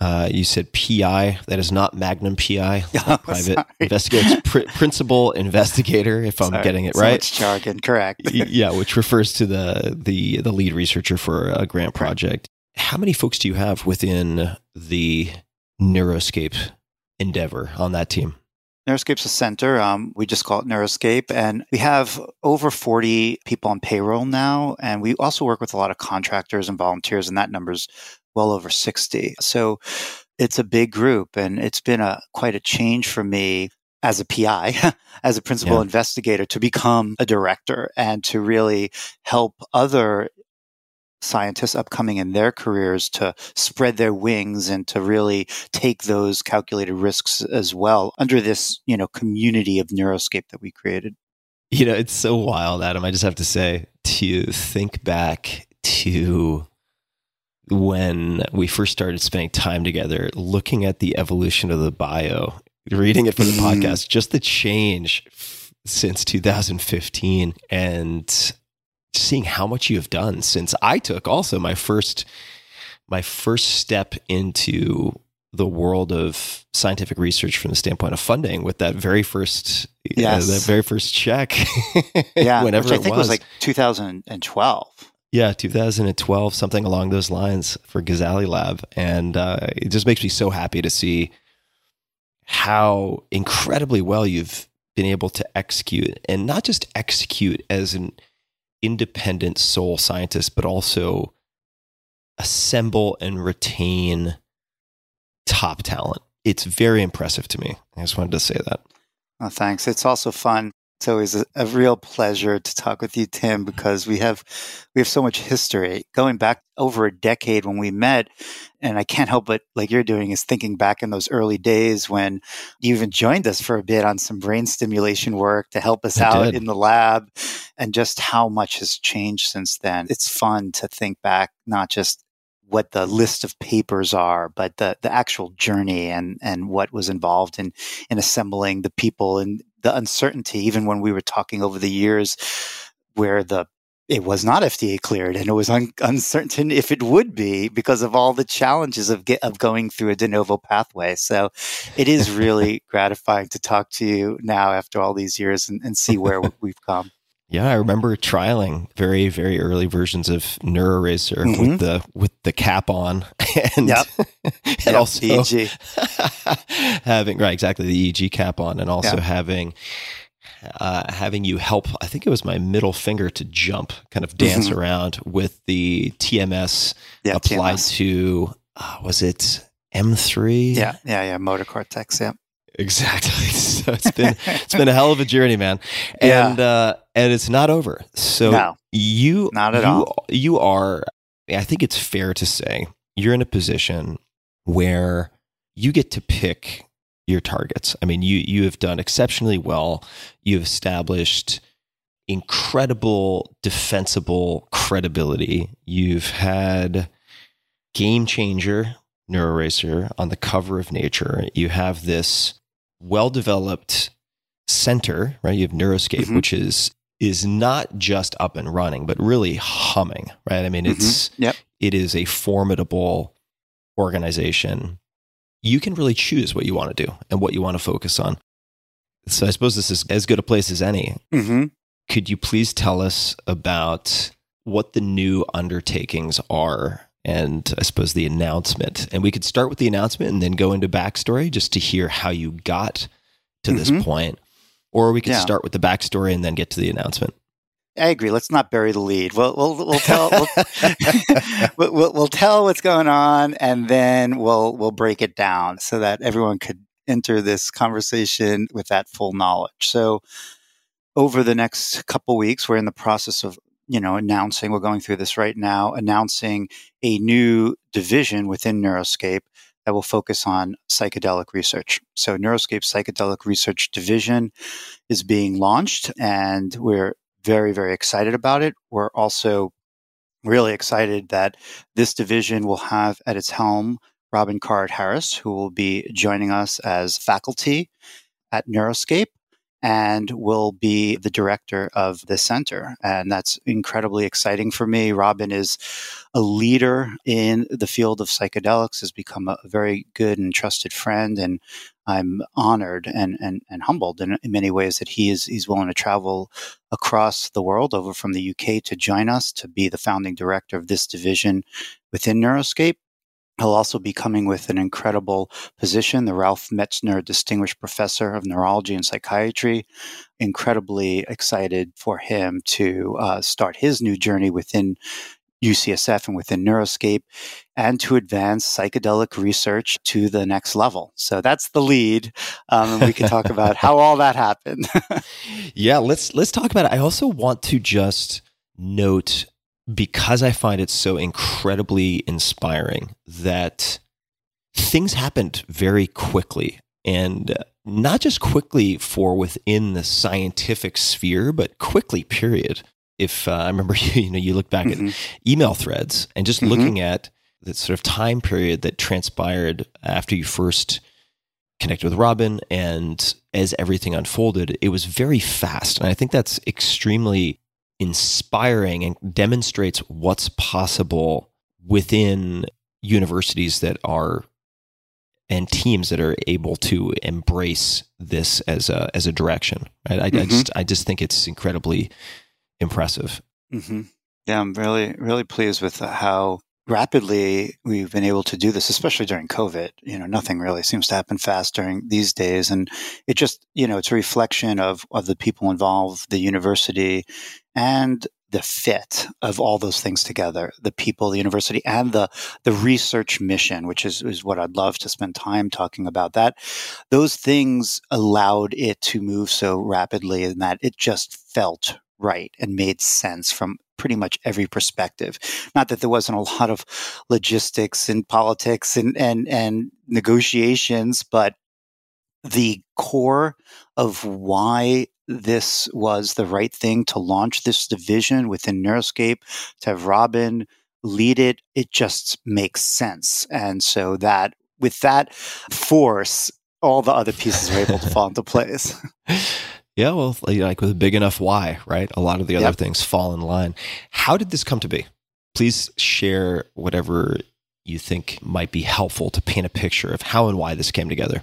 Uh, you said PI. That is not Magnum PI, Oh, private sorry. investigator, pr- principal investigator. If I'm Sorry, getting it so right, much jargon, correct. Yeah, which refers to the the the lead researcher for a grant project. How many folks do you have within the Neuroscape endeavor on that team? Neuroscape's a center. Um, we just call it Neuroscape. And we have over 40 people on payroll now. And we also work with a lot of contractors and volunteers, and that number's well over 60. So it's a big group. And it's been a quite a change for me as a PI, as a principal Yeah. investigator, to become a director and to really help other scientists upcoming in their careers to spread their wings and to really take those calculated risks as well under this you know community of neuroscape that we created You know, it's so wild, Adam. I just have to say to think back to when we first started spending time together, looking at the evolution of the bio, reading it for the Mm. podcast, just the change f- since 2015 and seeing how much you have done since I took also my first my first step into the world of scientific research from the standpoint of funding with that very first Yes. uh, that very first check yeah whenever which i it think was. was like 2012 yeah 2012 something along those lines for Gazzaley Lab. And uh, it just makes me so happy to see how incredibly well you've been able to execute and not just execute as an independent sole scientist but also assemble and retain top talent. It's very impressive to me. I just wanted to say that. Oh, thanks. It's also fun it's always a, a real pleasure to talk with you tim because we have we have so much history going back over a decade when we met and i can't help but like you're doing is thinking back in those early days when you even joined us for a bit on some brain stimulation work to help us I out did. in the lab and just how much has changed since then it's fun to think back not just what the list of papers are, but the, the actual journey and, and what was involved in, in assembling the people and the uncertainty, even when we were talking over the years where the it was not FDA cleared and it was un- uncertain if it would be because of all the challenges of get, of going through a de novo pathway. So it is really gratifying to talk to you now after all these years and, and see where we've come. Yeah, I remember trialing very, very early versions of NeuroRacer Mhm. with the with the cap on, and Yep. and Yep, also EEG. having right exactly the EEG cap on, and also Yeah. having uh, having you help. I think it was my middle finger to jump, kind of dance Mhm. around with the TMS Yeah, applied TMS. to uh, was it M three? Yeah, yeah, yeah. Motor cortex. Yeah. exactly. So it's been it's been a hell of a journey, man, Yeah. and uh, and it's not over. So No, you not at you, all. You are. I think it's fair to say you're in a position where you get to pick your targets. I mean, you you have done exceptionally well. You've established incredible defensible credibility. You've had game changer NeuroRacer on the cover of Nature. You have this well developed center, right? You have Neuroscape, Mhm. which is is not just up and running, but really humming, right? I mean, it's Yep. it is a formidable organization. You can really choose what you want to do and what you want to focus on. So I suppose this is as good a place as any. hmm Could you please tell us about what the new undertakings are and I suppose the announcement? And we could start with the announcement and then go into backstory just to hear how you got to this Mhm. point. Or we could Yeah. start with the backstory and then get to the announcement. I agree. Let's not bury the lead. We'll we'll, we'll tell we'll, we'll, we'll, we'll tell what's going on, and then we'll we'll break it down so that everyone could enter this conversation with that full knowledge. So, over the next couple weeks, we're in the process of you know announcing. We're going through this right now, announcing a new division within Neuroscape that will focus on psychedelic research. So, Neuroscape Psychedelic Research Division is being launched, and we're very, very excited about it. We're also really excited that this division will have at its helm Robin Carhart Harris, who will be joining us as faculty at Neuroscape and will be the director of the center. And that's incredibly exciting for me. Robin is a leader in the field of psychedelics, has become a very good and trusted friend. And I'm honored and, and, and humbled in, in many ways that he is he's willing to travel across the world over from the UK to join us to be the founding director of this division within Neuroscape. He'll also be coming with an incredible position, the Ralph Metzner Distinguished Professor of Neurology and Psychiatry. Incredibly excited for him to uh, start his new journey within UCSF and within Neuroscape and to advance psychedelic research to the next level. So that's the lead. Um, and we can talk about how all that happened. yeah, let's let's talk about it. I also want to just note because I find it so incredibly inspiring that things happened very quickly and not just quickly for within the scientific sphere, but quickly, period. If uh, I remember, you, know, you look back Mhm. at email threads and just Mhm. looking at the sort of time period that transpired after you first connected with Robin and as everything unfolded, it was very fast. And I think that's extremely inspiring and demonstrates what's possible within universities that are and teams that are able to embrace this as a as a direction. Right? I, I Mhm. just I just think it's incredibly impressive. hmm Yeah, I'm really, really pleased with how rapidly we've been able to do this, especially during COVID. You know, nothing really seems to happen fast during these days. And it just, you know, it's a reflection of, of the people involved, the university, and the fit of all those things together the people the university and the the research mission which is is what I'd love to spend time talking about that those things allowed it to move so rapidly and that it just felt right and made sense from pretty much every perspective. Not that there wasn't a lot of logistics and politics and and and negotiations but the core of why this was the right thing to launch this division within Neuroscape, to have Robin lead it, it just makes sense. And so that with that force, all the other pieces were able to fall into place. Yeah, well, like with a big enough why, right? A lot of the other Yep. things fall in line. How did this come to be? Please share whatever you think might be helpful to paint a picture of how and why this came together.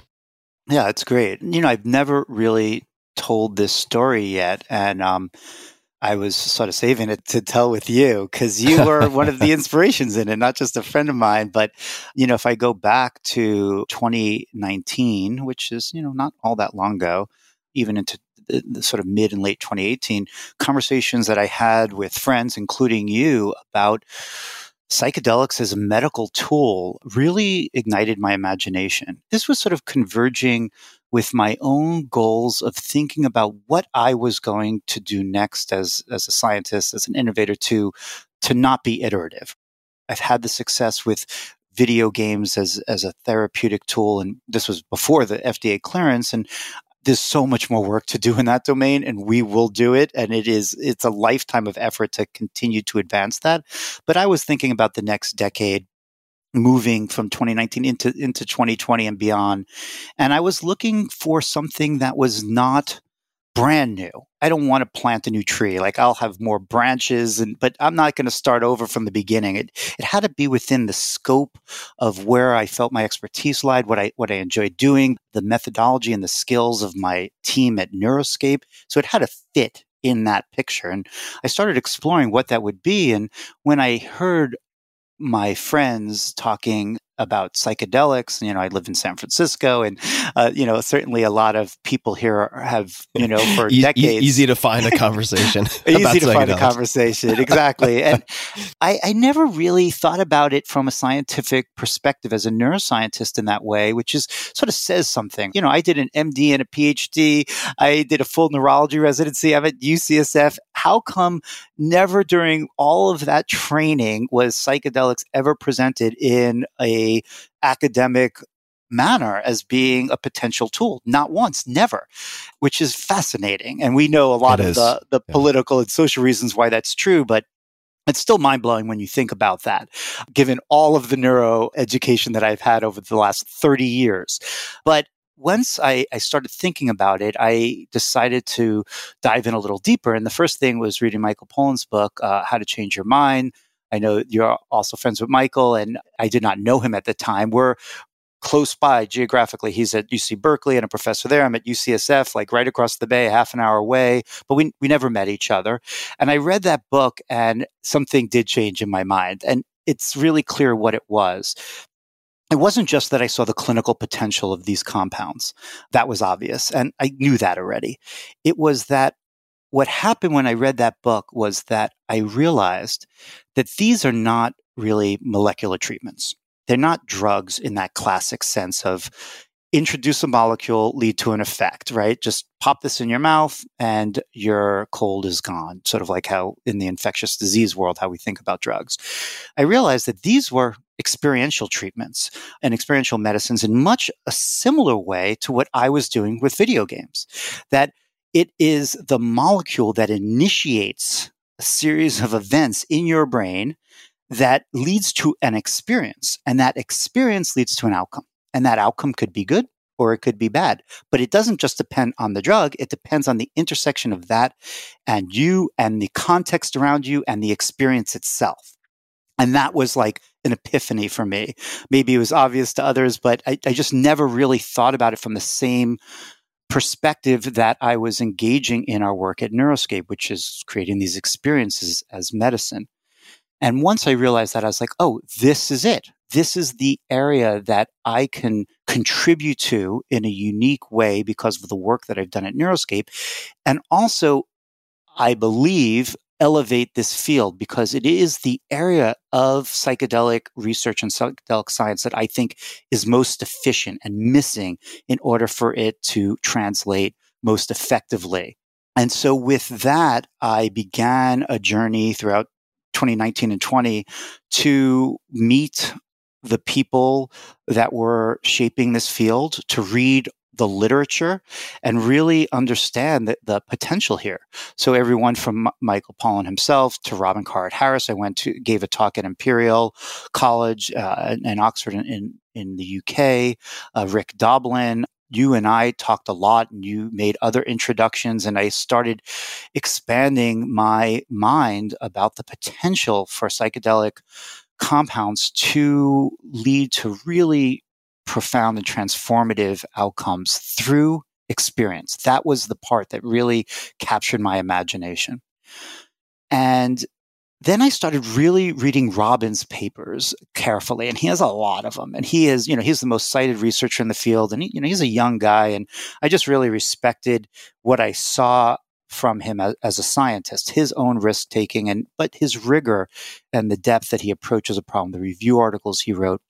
Yeah, it's great. You know, I've never really told this story yet, and um, I was sort of saving it to tell with you because you were one of the inspirations in it, not just a friend of mine. But, you know, if I go back to 2019, which is, you know, not all that long ago, even into the, the sort of mid and late 2018, conversations that I had with friends, including you, about psychedelics as a medical tool really ignited my imagination. This was sort of converging with my own goals of thinking about what I was going to do next as, as a scientist, as an innovator to, to not be iterative. I've had the success with video games as, as a therapeutic tool. And this was before the FDA clearance. And there's so much more work to do in that domain and we will do it and it is it's a lifetime of effort to continue to advance that but i was thinking about the next decade moving from 2019 into into 2020 and beyond. And i was looking for something that was not brand new. I don't want to plant a new tree like i'll have more branches and but i'm not going to start over from the beginning. It it had to be within the scope of where i felt my expertise lied what i what i enjoyed doing the methodology and the skills of my team at neuroscape. So it had to fit in that picture. And i started exploring what that would be. And when i heard my friends talking about psychedelics. You know, I live in San Francisco, and uh, you know, certainly a lot of people here have, you know, for E- e- decades, easy to find a conversation. easy to find a conversation. Exactly, and I, I never really thought about it from a scientific perspective as a neuroscientist in that way, which is sort of says something. You know, I did an MD and a PhD. I did a full neurology residency. I'm at UCSF. How come never during all of that training was psychedelics ever presented in a academic manner as being a potential tool not once never which is fascinating and we know a lot It of is. the the Yeah. political and social reasons why that's true but it's still mind blowing when you think about that, given all of the neuro education that I've had over the last 30 years. But once I, I started thinking about it, I decided to dive in a little deeper. And the first thing was reading Michael Pollan's book, uh, How to Change Your Mind. I know you're also friends with Michael, and I did not know him at the time. We're close by geographically. He's at UC Berkeley and a professor there. I'm at UCSF, like right across the bay, half an hour away, but we, we never met each other. And I read that book, and something did change in my mind. And it's really clear what it was. It wasn't just that I saw the clinical potential of these compounds. That was obvious. And I knew that already. It was that what happened when I read that book was that I realized that these are not really molecular treatments. They're not drugs in that classic sense of introduce a molecule, lead to an effect, right? Just pop this in your mouth and your cold is gone. Sort of like how in the infectious disease world, how we think about drugs. I realized that these were experiential treatments and experiential medicines in much a similar way to what I was doing with video games. That it is the molecule that initiates a series of events in your brain that leads to an experience. And that experience leads to an outcome. And that outcome could be good or it could be bad. But it doesn't just depend on the drug, it depends on the intersection of that and you and the context around you and the experience itself. And that was like an epiphany for me. Maybe it was obvious to others, but I, I just never really thought about it from the same perspective that I was engaging in our work at Neuroscape, which is creating these experiences as medicine. And once I realized that, I was like, oh, this is it. This is the area that I can contribute to in a unique way because of the work that I've done at Neuroscape. And also, I believe, elevate this field because it is the area of psychedelic research and psychedelic science that I think is most efficient and missing in order for it to translate most effectively. And so, with that, I began a journey throughout 2019 and 20 to meet the people that were shaping this field, to read the literature and really understand the, the potential here. So everyone from M- Michael Pollan himself to Robin Carhart Harris, I went to gave a talk at Imperial College uh, in Oxford in, in, in the UK. Uh, Rick Doblin, you and I talked a lot, and you made other introductions, and I started expanding my mind about the potential for psychedelic compounds to lead to really profound and transformative outcomes through experience. That was the part that really captured my imagination. And then I started really reading Robin's papers carefully, and he has a lot of them. And he is, you know, he's the most cited researcher in the field, and he, you know, he's a young guy, and I just really respected what I saw from him as, as a scientist, his own risk taking, and but his rigor and the depth that he approaches a problem, the review articles he wrote.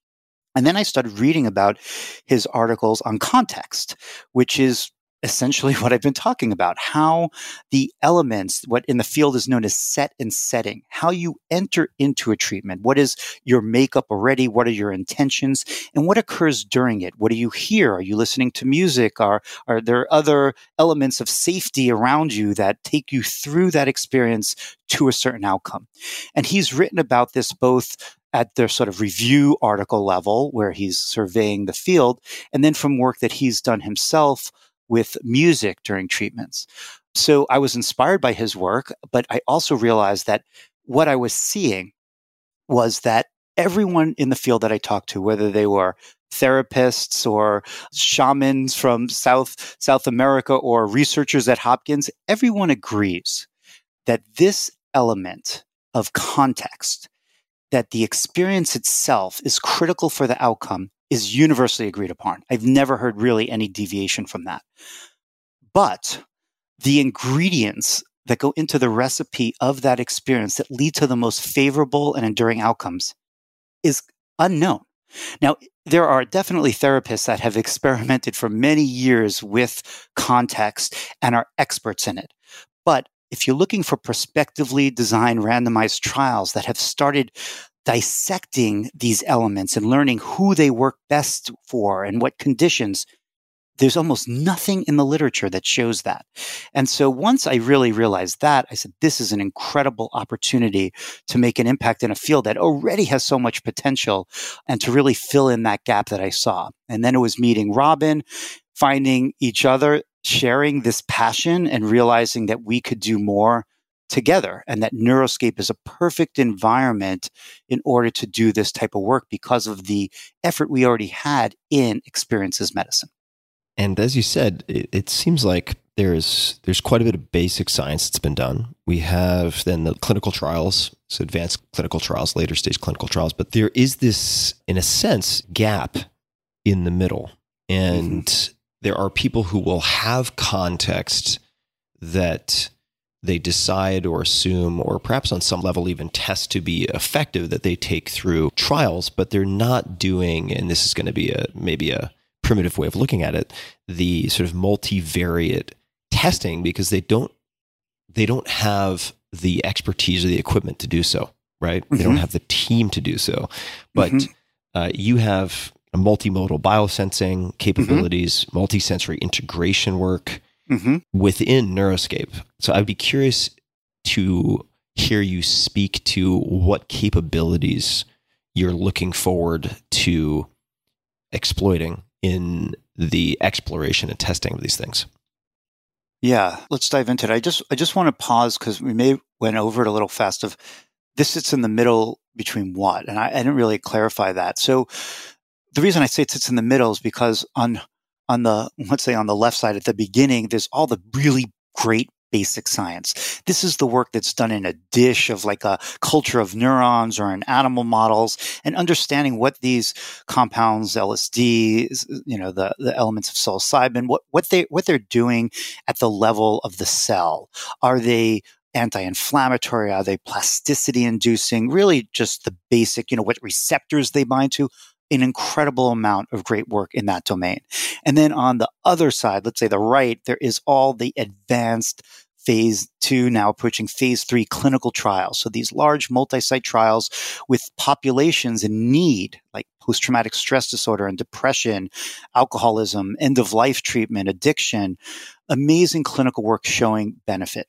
And then I started reading about his articles on context, which is essentially what I've been talking about how the elements, what in the field is known as set and setting, how you enter into a treatment. What is your makeup already? What are your intentions? And what occurs during it? What do you hear? Are you listening to music? Are, are there other elements of safety around you that take you through that experience to a certain outcome? And he's written about this both at their sort of review article level, where he's surveying the field, and then from work that he's done himself with music during treatments. So I was inspired by his work, but I also realized that what I was seeing was that everyone in the field that I talked to, whether they were therapists or shamans from South South America or researchers at Hopkins, everyone agrees that this element of context, that the experience itself is critical for the outcome, is universally agreed upon. I've never heard really any deviation from that. But the ingredients that go into the recipe of that experience that lead to the most favorable and enduring outcomes is unknown. Now, there are definitely therapists that have experimented for many years with context and are experts in it. But if you're looking for prospectively designed randomized trials that have started dissecting these elements and learning who they work best for and what conditions, there's almost nothing in the literature that shows that. And so once I really realized that, I said, this is an incredible opportunity to make an impact in a field that already has so much potential and to really fill in that gap that I saw. And then it was meeting Robin, finding each other, sharing this passion and realizing that we could do more together and that Neuroscape is a perfect environment in order to do this type of work because of the effort we already had in experiences medicine. And as you said, it, it, seems like there's there's quite a bit of basic science that's been done. We have then the clinical trials, so advanced clinical trials, later stage clinical trials, but there is this, in a sense, gap in the middle. And mm-hmm. There are people who will have context that they decide or assume, or perhaps on some level even test to be effective that they take through trials, but they're not doing, and this is going to be a maybe a primitive way of looking at it, the sort of multivariate testing because they don't they don't have the expertise or the equipment to do so, right? Mm-hmm. They don't mm-hmm. have the team to do so. But mm-hmm. uh, you have multimodal biosensing capabilities, mm-hmm. multisensory integration work mm-hmm. within Neuroscape. So I'd be curious to hear you speak to what capabilities you're looking forward to exploiting in the exploration and testing of these things. Yeah, let's dive into it. I just I just want to pause because we may went over it a little fast. Of this sits in the middle between what, and I, I didn't really clarify that. So the reason I say it sits in the middle is because on on the let's say on the left side at the beginning there's all the really great basic science. This is the work that's done in a dish of like a culture of neurons or in animal models and understanding what these compounds lsd you know the, the elements of psilocybin what, what they what they're doing at the level of the cell. Are they anti-inflammatory? Are they plasticity inducing really just the basic you know what receptors they bind to an incredible amount of great work in that domain. And then on the other side, let's say the right, there is all the advanced phase two, now approaching phase three clinical trials. So these large multi site trials with populations in need, like post traumatic stress disorder and depression, alcoholism, end of life treatment, addiction, amazing clinical work showing benefit.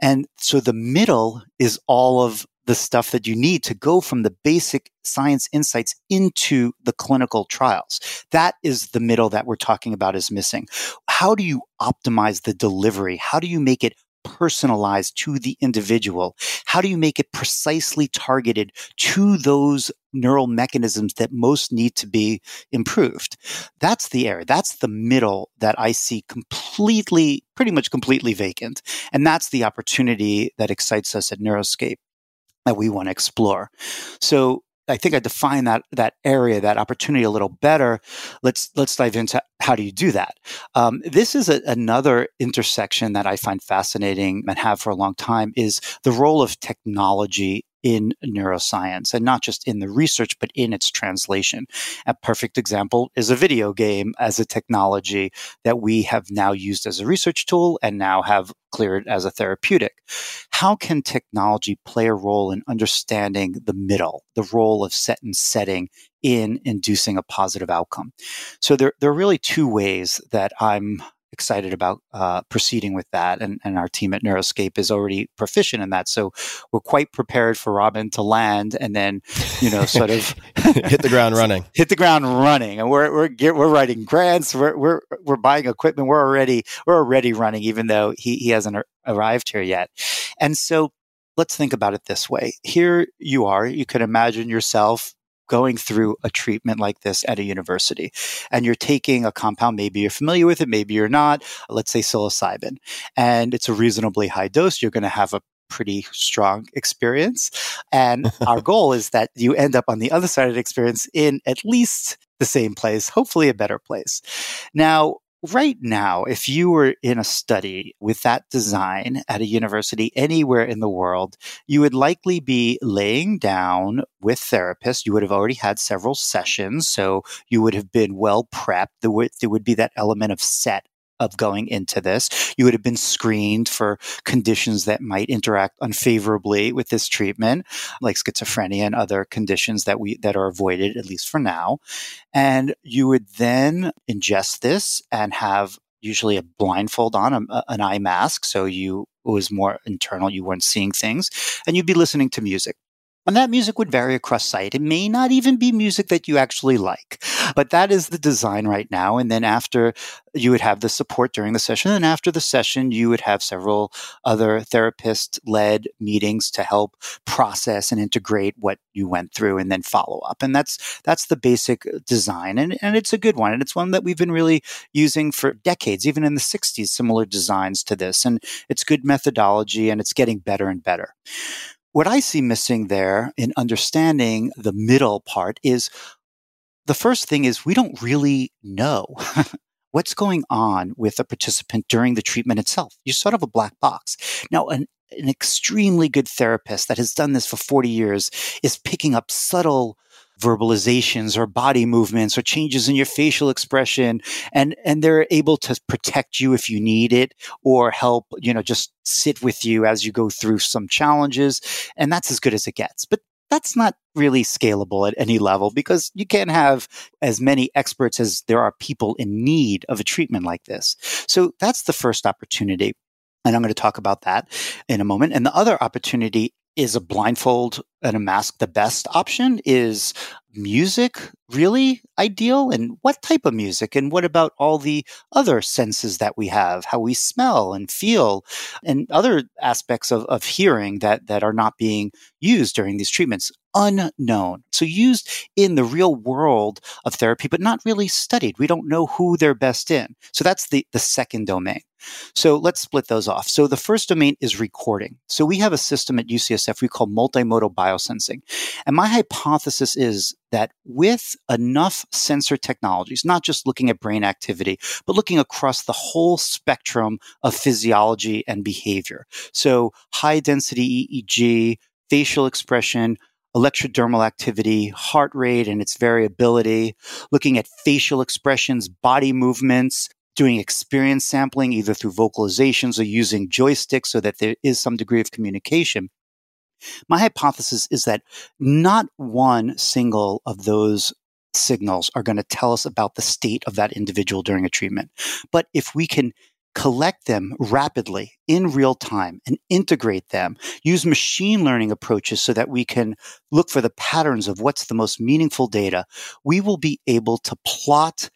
And so the middle is all of the stuff that you need to go from the basic science insights into the clinical trials. That is the middle that we're talking about is missing. How do you optimize the delivery? How do you make it personalized to the individual? How do you make it precisely targeted to those neural mechanisms that most need to be improved? That's the area. That's the middle that I see completely, pretty much completely vacant. And that's the opportunity that excites us at Neuroscape that we want to explore. So I think I define that that area, that opportunity a little better. Let's let's dive into how do you do that. Um, this is a, another intersection that I find fascinating and have for a long time is the role of technology in neuroscience and not just in the research, but in its translation. A perfect example is a video game as a technology that we have now used as a research tool and now have cleared as a therapeutic. How can technology play a role in understanding the middle, the role of set and setting in inducing a positive outcome? So there, there are really two ways that I'm excited about uh, proceeding with that. And, and our team at Neuroscape is already proficient in that. So we're quite prepared for Robin to land and then, you know, sort of hit the ground running. Hit the ground running. And we're, we're, we're writing grants. We're, we're, we're buying equipment. We're already, we're already running, even though he, he hasn't arrived here yet. And so let's think about it this way. Here you are. You can imagine yourself going through a treatment like this at a university and you're taking a compound, maybe you're familiar with it, maybe you're not, let's say psilocybin, and it's a reasonably high dose, you're going to have a pretty strong experience. And our goal is that you end up on the other side of the experience in at least the same place, hopefully a better place. Now, right now, if you were in a study with that design at a university anywhere in the world, you would likely be laying down with therapists. You would have already had several sessions, so you would have been well prepped. There would, there would be that element of set of going into this. You would have been screened for conditions that might interact unfavorably with this treatment, like schizophrenia and other conditions that we that are avoided at least for now. And you would then ingest this and have usually a blindfold on, um, a, an eye mask, so you it was more internal. You weren't seeing things, and you'd be listening to music. And that music would vary across site. It may not even be music that you actually like, but that is the design right now. And then after you would have the support during the session, and after the session, you would have several other therapist led meetings to help process and integrate what you went through and then follow up. And that's, that's the basic design. And, and it's a good one. And it's one that we've been really using for decades, even in the 60s, similar designs to this. And it's good methodology and it's getting better and better. What I see missing there in understanding the middle part is the first thing is we don't really know what's going on with a participant during the treatment itself. You're sort of a black box. Now, an, an extremely good therapist that has done this for 40 years is picking up subtle verbalizations or body movements or changes in your facial expression and and they're able to protect you if you need it or help you know just sit with you as you go through some challenges and that's as good as it gets but that's not really scalable at any level because you can't have as many experts as there are people in need of a treatment like this. So that's the first opportunity. And I'm going to talk about that in a moment. And the other opportunity is a blindfold and a mask the best option? Is music really ideal? And what type of music? And what about all the other senses that we have, how we smell and feel, and other aspects of, of hearing that, that are not being used during these treatments? Unknown. So used in the real world of therapy, but not really studied. We don't know who they're best in. So that's the, the second domain. So let's split those off. So the first domain is recording. So we have a system at UCSF we call multimodal biosensing. And my hypothesis is that with enough sensor technologies, not just looking at brain activity, but looking across the whole spectrum of physiology and behavior. So high density EEG, facial expression, electrodermal activity, heart rate and its variability, looking at facial expressions, body movements, doing experience sampling either through vocalizations or using joysticks so that there is some degree of communication. My hypothesis is that not one single of those signals are going to tell us about the state of that individual during a treatment. But if we can collect them rapidly in real time and integrate them, use machine learning approaches so that we can look for the patterns of what's the most meaningful data, we will be able to plot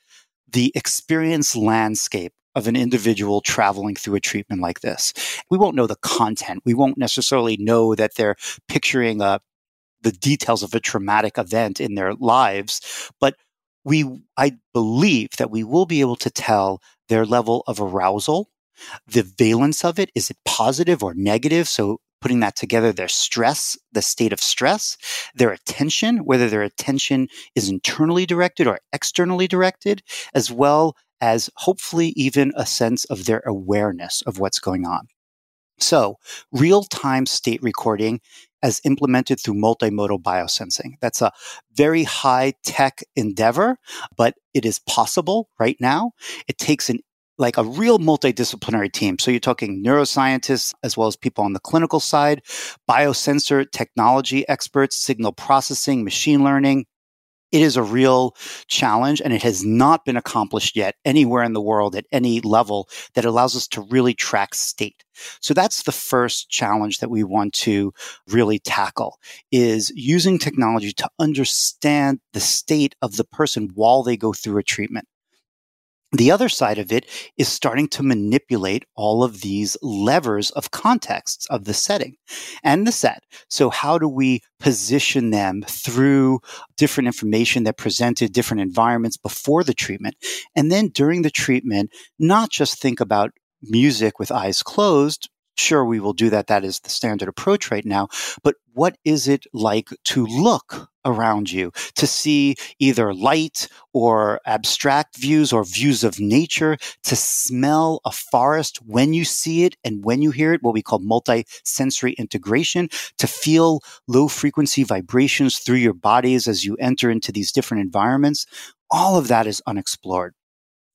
the experience landscape of an individual traveling through a treatment like this. We won't know the content. We won't necessarily know that they're picturing a, the details of a traumatic event in their lives, but we, I believe that we will be able to tell their level of arousal, the valence of it. Is it positive or negative? So putting that together, their stress, the state of stress, their attention, whether their attention is internally directed or externally directed, as well as hopefully even a sense of their awareness of what's going on. So, real time state recording as implemented through multimodal biosensing. That's a very high tech endeavor, but it is possible right now. It takes an like a real multidisciplinary team. So you're talking neuroscientists as well as people on the clinical side, biosensor technology experts, signal processing, machine learning, it is a real challenge and it has not been accomplished yet anywhere in the world at any level that allows us to really track state. So that's the first challenge that we want to really tackle is using technology to understand the state of the person while they go through a treatment. The other side of it is starting to manipulate all of these levers of contexts of the setting and the set. So how do we position them through different information that presented different environments before the treatment? And then during the treatment, not just think about music with eyes closed, sure we will do that. That is the standard approach right now. But what is it like to look around you to see either light or abstract views or views of nature to smell a forest when you see it and when you hear it what we call multi-sensory integration to feel low frequency vibrations through your bodies as you enter into these different environments? All of that is unexplored.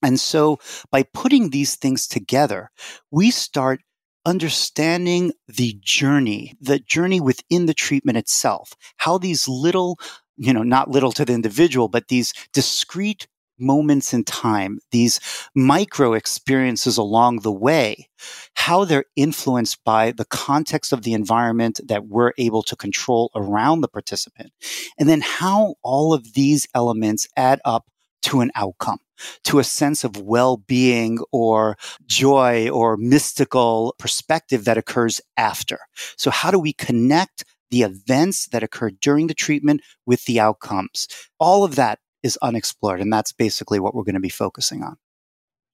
And so by putting these things together we start understanding the journey, the journey within the treatment itself, how these little, you know, not little to the individual, but these discrete moments in time, these micro experiences along the way, how they're influenced by the context of the environment that we're able to control around the participant. And then how all of these elements add up to an outcome, to a sense of well being or joy or mystical perspective that occurs after. So, how do we connect the events that occur during the treatment with the outcomes? All of that is unexplored. And that's basically what we're going to be focusing on.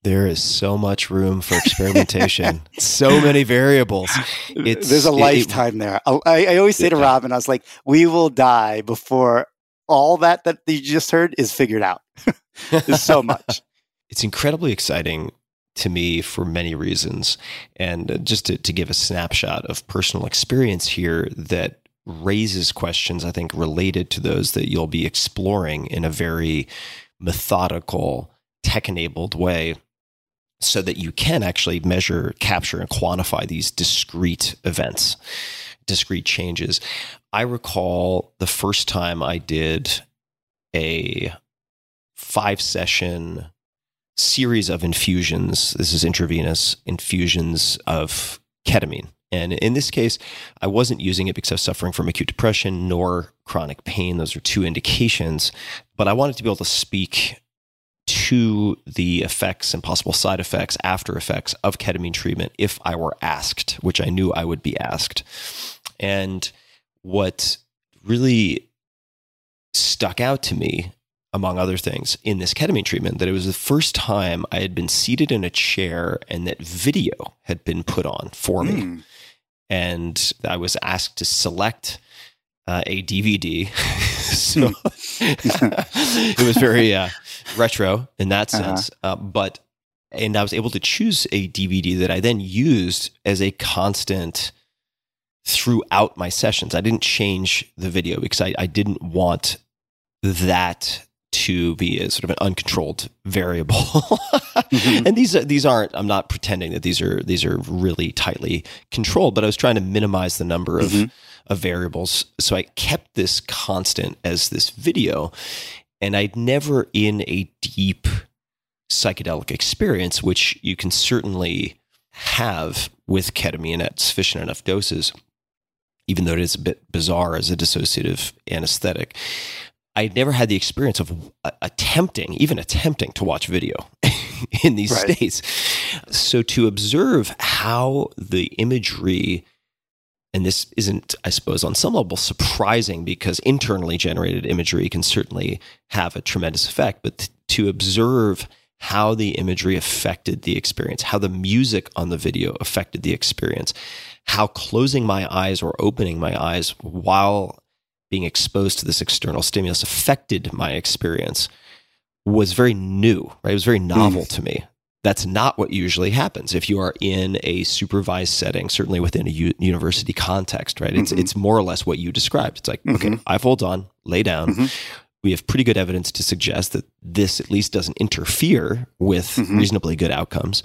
There is so much room for experimentation. so many variables. It's, There's a lifetime it, there. I, I, always say to Robin, I was like, we will die before all that that you just heard is figured out. There's so much. It's incredibly exciting to me for many reasons. And uh, just to, to give a snapshot of personal experience here that raises questions, I think, related to those that you'll be exploring in a very methodical, tech enabled way so that you can actually measure, capture, and quantify these discrete events, discrete changes. I recall the first time I did a five session series of infusions. This is intravenous infusions of ketamine. And in this case, I wasn't using it because I was suffering from acute depression nor chronic pain. Those are two indications. But I wanted to be able to speak to the effects and possible side effects, after effects of ketamine treatment if I were asked, which I knew I would be asked. And what really stuck out to me, among other things, in this ketamine treatment, that it was the first time I had been seated in a chair and that video had been put on for me. Hmm. And I was asked to select uh, a DVD. so it was very uh, retro in that uh-huh. sense. Uh-huh. Uh, but, and I was able to choose a DVD that I then used as a constant throughout my sessions. I didn't change the video because I, I didn't want that to be a sort of an uncontrolled variable. mm-hmm. And these these aren't. I'm not pretending that these are these are really tightly controlled, but I was trying to minimize the number of mm-hmm. of variables. So I kept this constant as this video, and I'd never in a deep psychedelic experience, which you can certainly have with ketamine at sufficient enough doses even though it is a bit bizarre as a dissociative anesthetic. I never had the experience of uh, attempting, even attempting to watch video. in these Right. states. So to observe how the imagery and this isn't, I suppose, on some level surprising because internally generated imagery can certainly have a tremendous effect. But to observe how the imagery affected the experience, how the music on the video affected the experience, how closing my eyes or opening my eyes while being exposed to this external stimulus affected my experience was very new, right? It was very novel to me. That's not what usually happens if you are in a supervised setting, certainly within a u- university context, right? It's Mhm. it's more or less what you described. It's like, okay, I eyefolds on, lay down. Mhm. We have pretty good evidence to suggest that this at least doesn't interfere with Mhm. reasonably good outcomes.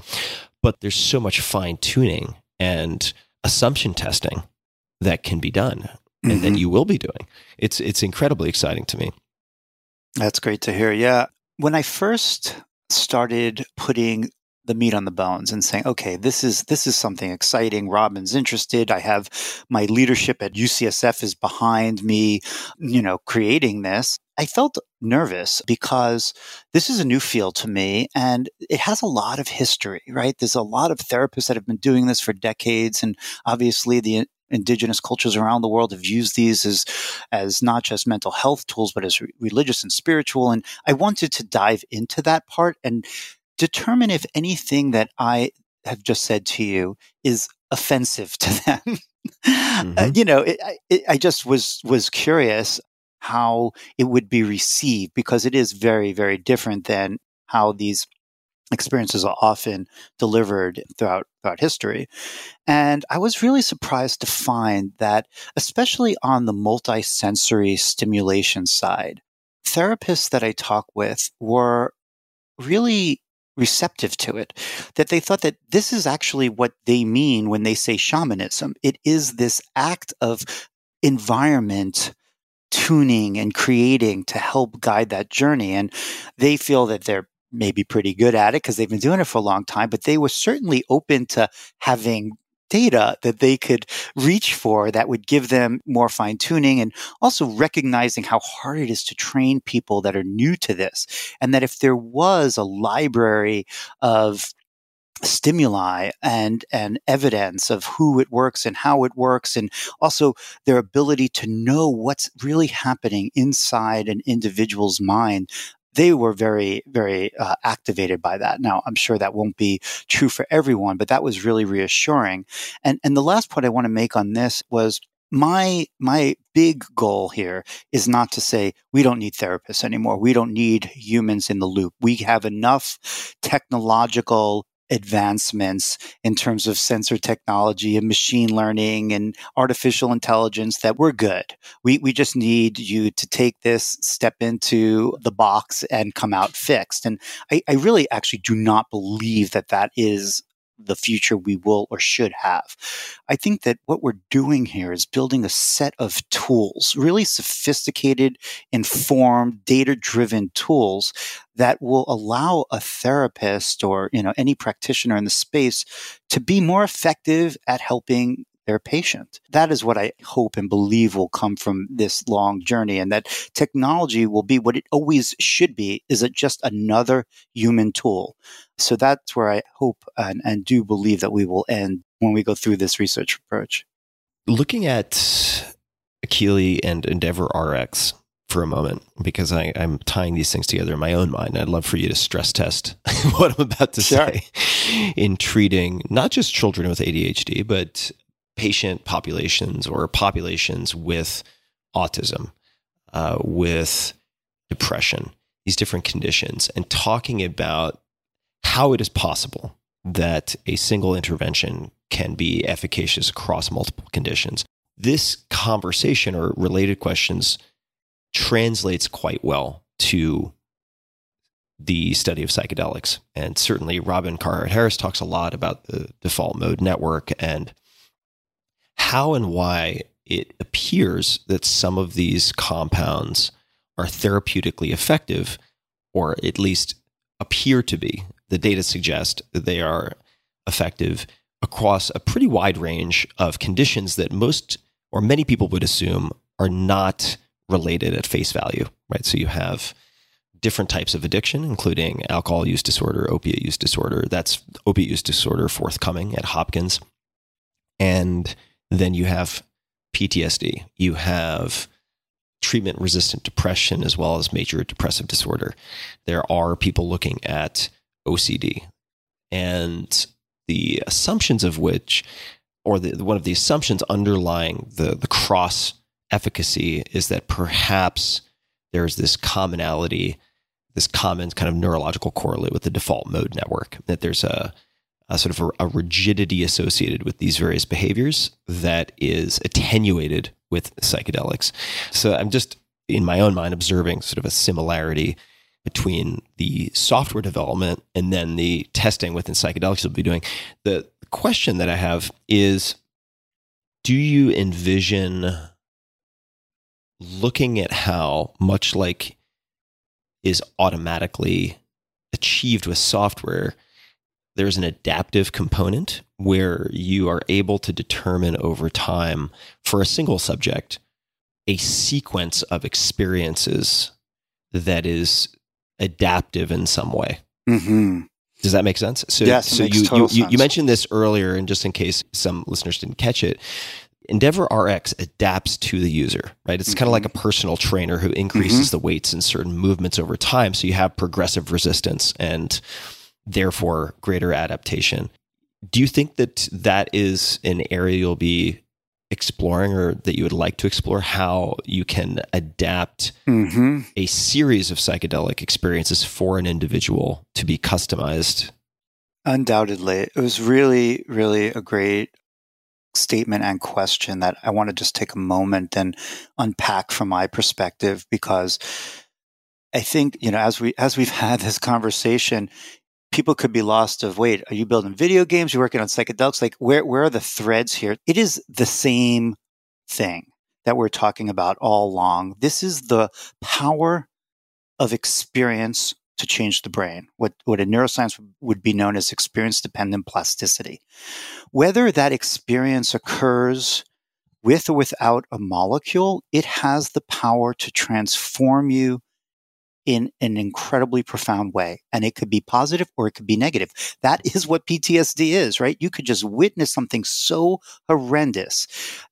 But there's so much fine tuning and assumption testing that can be done and that Mhm. you will be doing. It's it's incredibly exciting to me. That's great to hear. Yeah. When I first started putting the meat on the bones and saying, okay, this is this is something exciting. Robin's interested. I have my leadership at UCSF is behind me, you know, creating this. I felt nervous because this is a new field to me and it has a lot of history, right? There's a lot of therapists that have been doing this for decades and obviously the indigenous cultures around the world have used these as as not just mental health tools but as re- religious and spiritual and i wanted to dive into that part and determine if anything that i have just said to you is offensive to them Uh, Mhm. you know it, I- it, i just was was curious how it would be received because it is very very different than how these experiences are often delivered throughout throughout history. And i was really surprised to find that especially on the multisensory stimulation side therapists that i talk with were really receptive to it that they thought that this is actually what they mean when they say shamanism. It is this act of environment tuning and creating to help guide that journey and they feel that they're maybe pretty good at it because they've been doing it for a long time but they were certainly open to having data that they could reach for that would give them more fine tuning and also recognizing how hard it is to train people that are new to this and that if there was a library of stimuli and and evidence of who it works and how it works and also their ability to know what's really happening inside an individual's mind. They were very very uh, activated by that. Now i'm sure that won't be true for everyone but that was really reassuring. And and the last point i want to make on this was my my big goal here is not to say we don't need therapists anymore. We don't need humans in the loop. We have enough technological advancements in terms of sensor technology and machine learning and artificial intelligence that we're good. We, we just need you to take this, step into the box, and come out fixed. And I, I really actually do not believe that that is the future we will or should have. I think that what we're doing here is building a set of tools, really sophisticated, informed, data driven tools that will allow a therapist or you know any practitioner in the space to be more effective at helping their patient. That is what I hope and believe will come from this long journey and that technology will be what it always should be is it just another human tool. So that's where I hope and, and do believe that we will end when we go through this research approach. Looking at Akili and Endeavor RX for a moment, because I, I'm tying these things together in my own mind. I'd love for you to stress test what I'm about to Sure. say in treating not just children with ADHD, but patient populations or populations with autism, uh, with depression, these different conditions, and talking about how it is possible that a single intervention can be efficacious across multiple conditions. This conversation or related questions translates quite well to the study of psychedelics. And certainly, Robin Carhart Harris talks a lot about the default mode network and how and why it appears that some of these compounds are therapeutically effective, or at least appear to be. The data suggest that they are effective across a pretty wide range of conditions that most or many people would assume are not related at face value, right? So you have different types of addiction, including alcohol use disorder, opiate use disorder. That's opiate use disorder forthcoming at Hopkins. And then you have PTSD. You have treatment resistant depression as well as major depressive disorder. There are people looking at OCD and the assumptions of which, or the, one of the assumptions underlying the, the cross efficacy is that perhaps there's this commonality, this common kind of neurological correlate with the default mode network, that there's a, a sort of a, a rigidity associated with these various behaviors that is attenuated with psychedelics. So I'm just in my own mind observing sort of a similarity between the software development and then the testing within psychedelics you'll be doing. The question that I have is do you envision looking at how much like is automatically achieved with software there's an adaptive component where you are able to determine over time for a single subject a sequence of experiences that is adaptive in some way. Mm-hmm. Does that make sense? So, Yes, so you, you, you, you mentioned this earlier, and just in case some listeners didn't catch it, Endeavor RX adapts to the user, right? It's kind of like a personal trainer who increases the weights in certain movements over time. So you have progressive resistance and therefore greater adaptation. Do you think that that is an area you'll be exploring or that you would like to explore how you can adapt Mm-hmm. a series of psychedelic experiences for an individual to be customized? Undoubtedly. It was really, really a great statement and question that I want to just take a moment and unpack from my perspective because I think, you know, as we as we've had this conversation, people could be lost of wait, are you building video games? You're working on psychedelics? Like where where are the threads here? It is the same thing that we're talking about all along. This is the power of experience to change the brain, what, what in neuroscience would be known as experience dependent plasticity. Whether that experience occurs with or without a molecule, it has the power to transform you in an incredibly profound way. And it could be positive or it could be negative. That is what PTSD is, right? You could just witness something so horrendous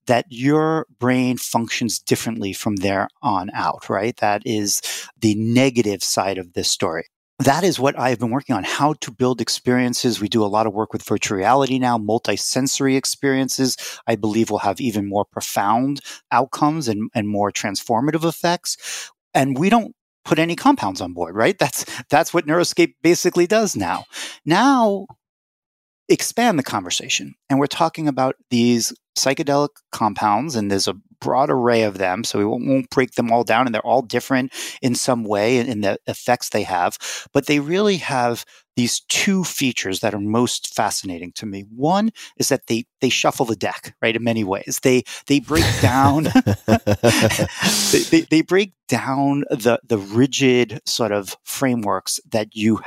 that your brain functions differently from there on out, right? That is the negative side of this story. That is what I've been working on how to build experiences. We do a lot of work with virtual reality now, multi-sensory experiences. I believe will have even more profound outcomes and, and more transformative effects. And we don't put any compounds on board, right? That's that's what Neuroscape basically does now. Now expand the conversation. And we're talking about these psychedelic compounds, and there's a broad array of them. So we won't, won't break them all down, and they're all different in some way in, in the effects they have. But they really have these two features that are most fascinating to me. One is that they they shuffle the deck, right? In many ways, they they break down they, they, they break down the the rigid sort of frameworks that you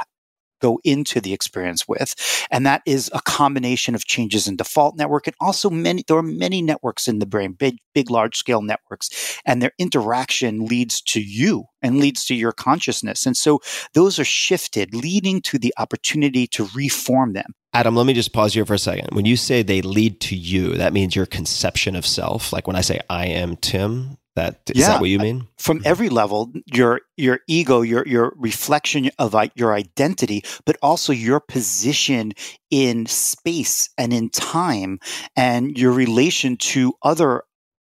go into the experience with and that is a combination of changes in default network and also many there are many networks in the brain big big large scale networks and their interaction leads to you and leads to your consciousness and so those are shifted leading to the opportunity to reform them Adam, let me just pause here for a second. When you say they lead to you, that means your conception of self. Like when I say I am Tim, that is Yeah. that what you mean? from mm-hmm. every level your your ego your your reflection of your identity but also your position in space and in time and your relation to other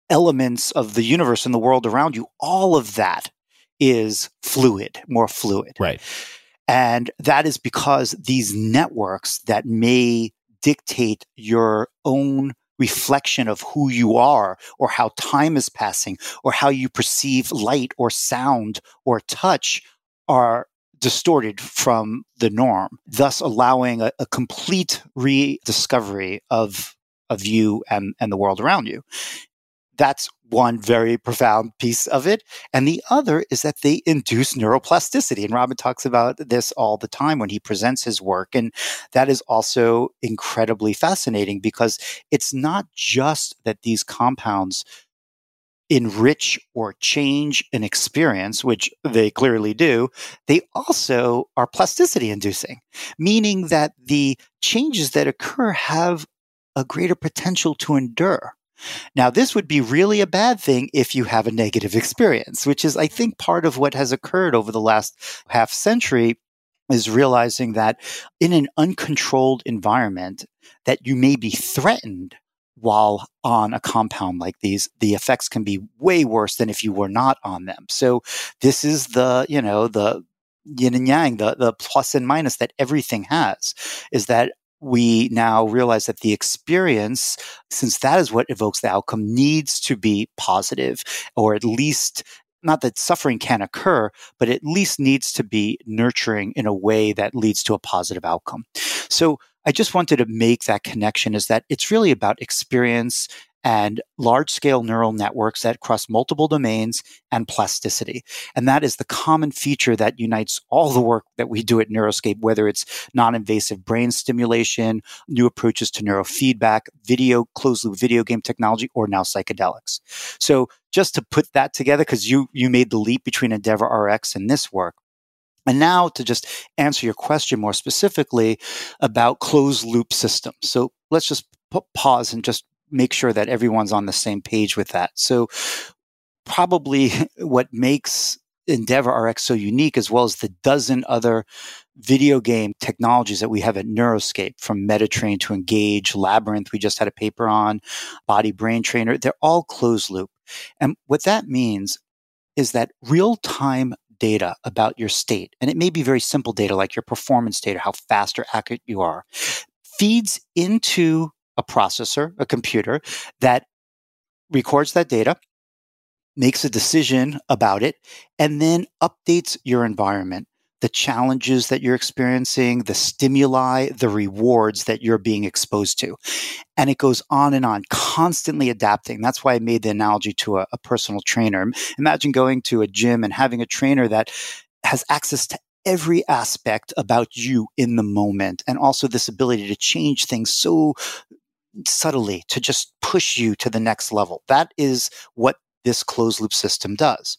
elements of the universe and the world around you all of that is fluid more fluid Right. and that is because these networks that may dictate your own reflection of who you are or how time is passing or how you perceive light or sound or touch are distorted from the norm, thus allowing a, a complete rediscovery of of you and, and the world around you. That's one very profound piece of it. And the other is that they induce neuroplasticity. And Robin talks about this all the time when he presents his work. And that is also incredibly fascinating because it's not just that these compounds enrich or change an experience, which they clearly do, they also are plasticity inducing, meaning that the changes that occur have a greater potential to endure. Now, this would be really a bad thing if you have a negative experience, which is, I think, part of what has occurred over the last half century is realizing that in an uncontrolled environment that you may be threatened while on a compound like these the effects can be way worse than if you were not on them. So this is the you know the yin and yang the the plus and minus that everything has is that we now realize that the experience since that is what evokes the outcome needs to be positive or at least not that suffering can occur, but at least needs to be nurturing in a way that leads to a positive outcome. So I just wanted to make that connection is that it's really about experience and large scale neural networks that cross multiple domains and plasticity. And that is the common feature that unites all the work that we do at Neuroscape, whether it's non invasive brain stimulation, new approaches to neurofeedback, video, closed loop video game technology, or now psychedelics. So just to put that together, because you, you made the leap between Endeavor RX and this work. And now to just answer your question more specifically about closed loop systems. So let's just pause and just make sure that everyone's on the same page with that. So probably what makes Endeavor RX so unique, as well as the dozen other video game technologies that we have at Neuroscape, from MediTrain to Engage, Labyrinth, we just had a paper on, Body Brain Trainer, they're all closed loop. And what that means is that real time data about your state, and it may be very simple data like your performance data, how fast or accurate you are, feeds into a processor, a computer that records that data, makes a decision about it, and then updates your environment, the challenges that you're experiencing, the stimuli, the rewards that you're being exposed to. And it goes on and on, constantly adapting. That's why I made the analogy to a, a personal trainer. Imagine going to a gym and having a trainer that has access to every aspect about you in the moment and also this ability to change things so subtly to just push you to the next level. That is what this closed loop system does.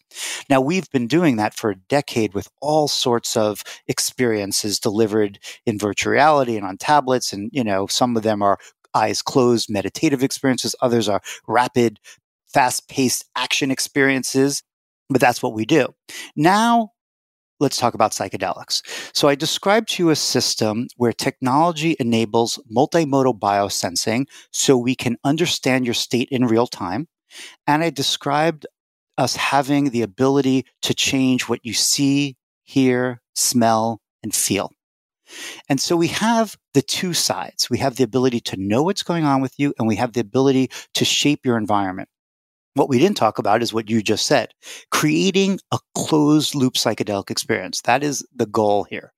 Now, we've been doing that for a decade with all sorts of experiences delivered in virtual reality and on tablets. And, you know, some of them are eyes closed meditative experiences, others are rapid, fast paced action experiences. But that's what we do. Now, let's talk about psychedelics. So I described to you a system where technology enables multimodal biosensing so we can understand your state in real time. And I described us having the ability to change what you see, hear, smell, and feel. And so we have the two sides. We have the ability to know what's going on with you, and we have the ability to shape your environment. What we didn't talk about is what you just said creating a closed loop psychedelic experience. That is the goal here.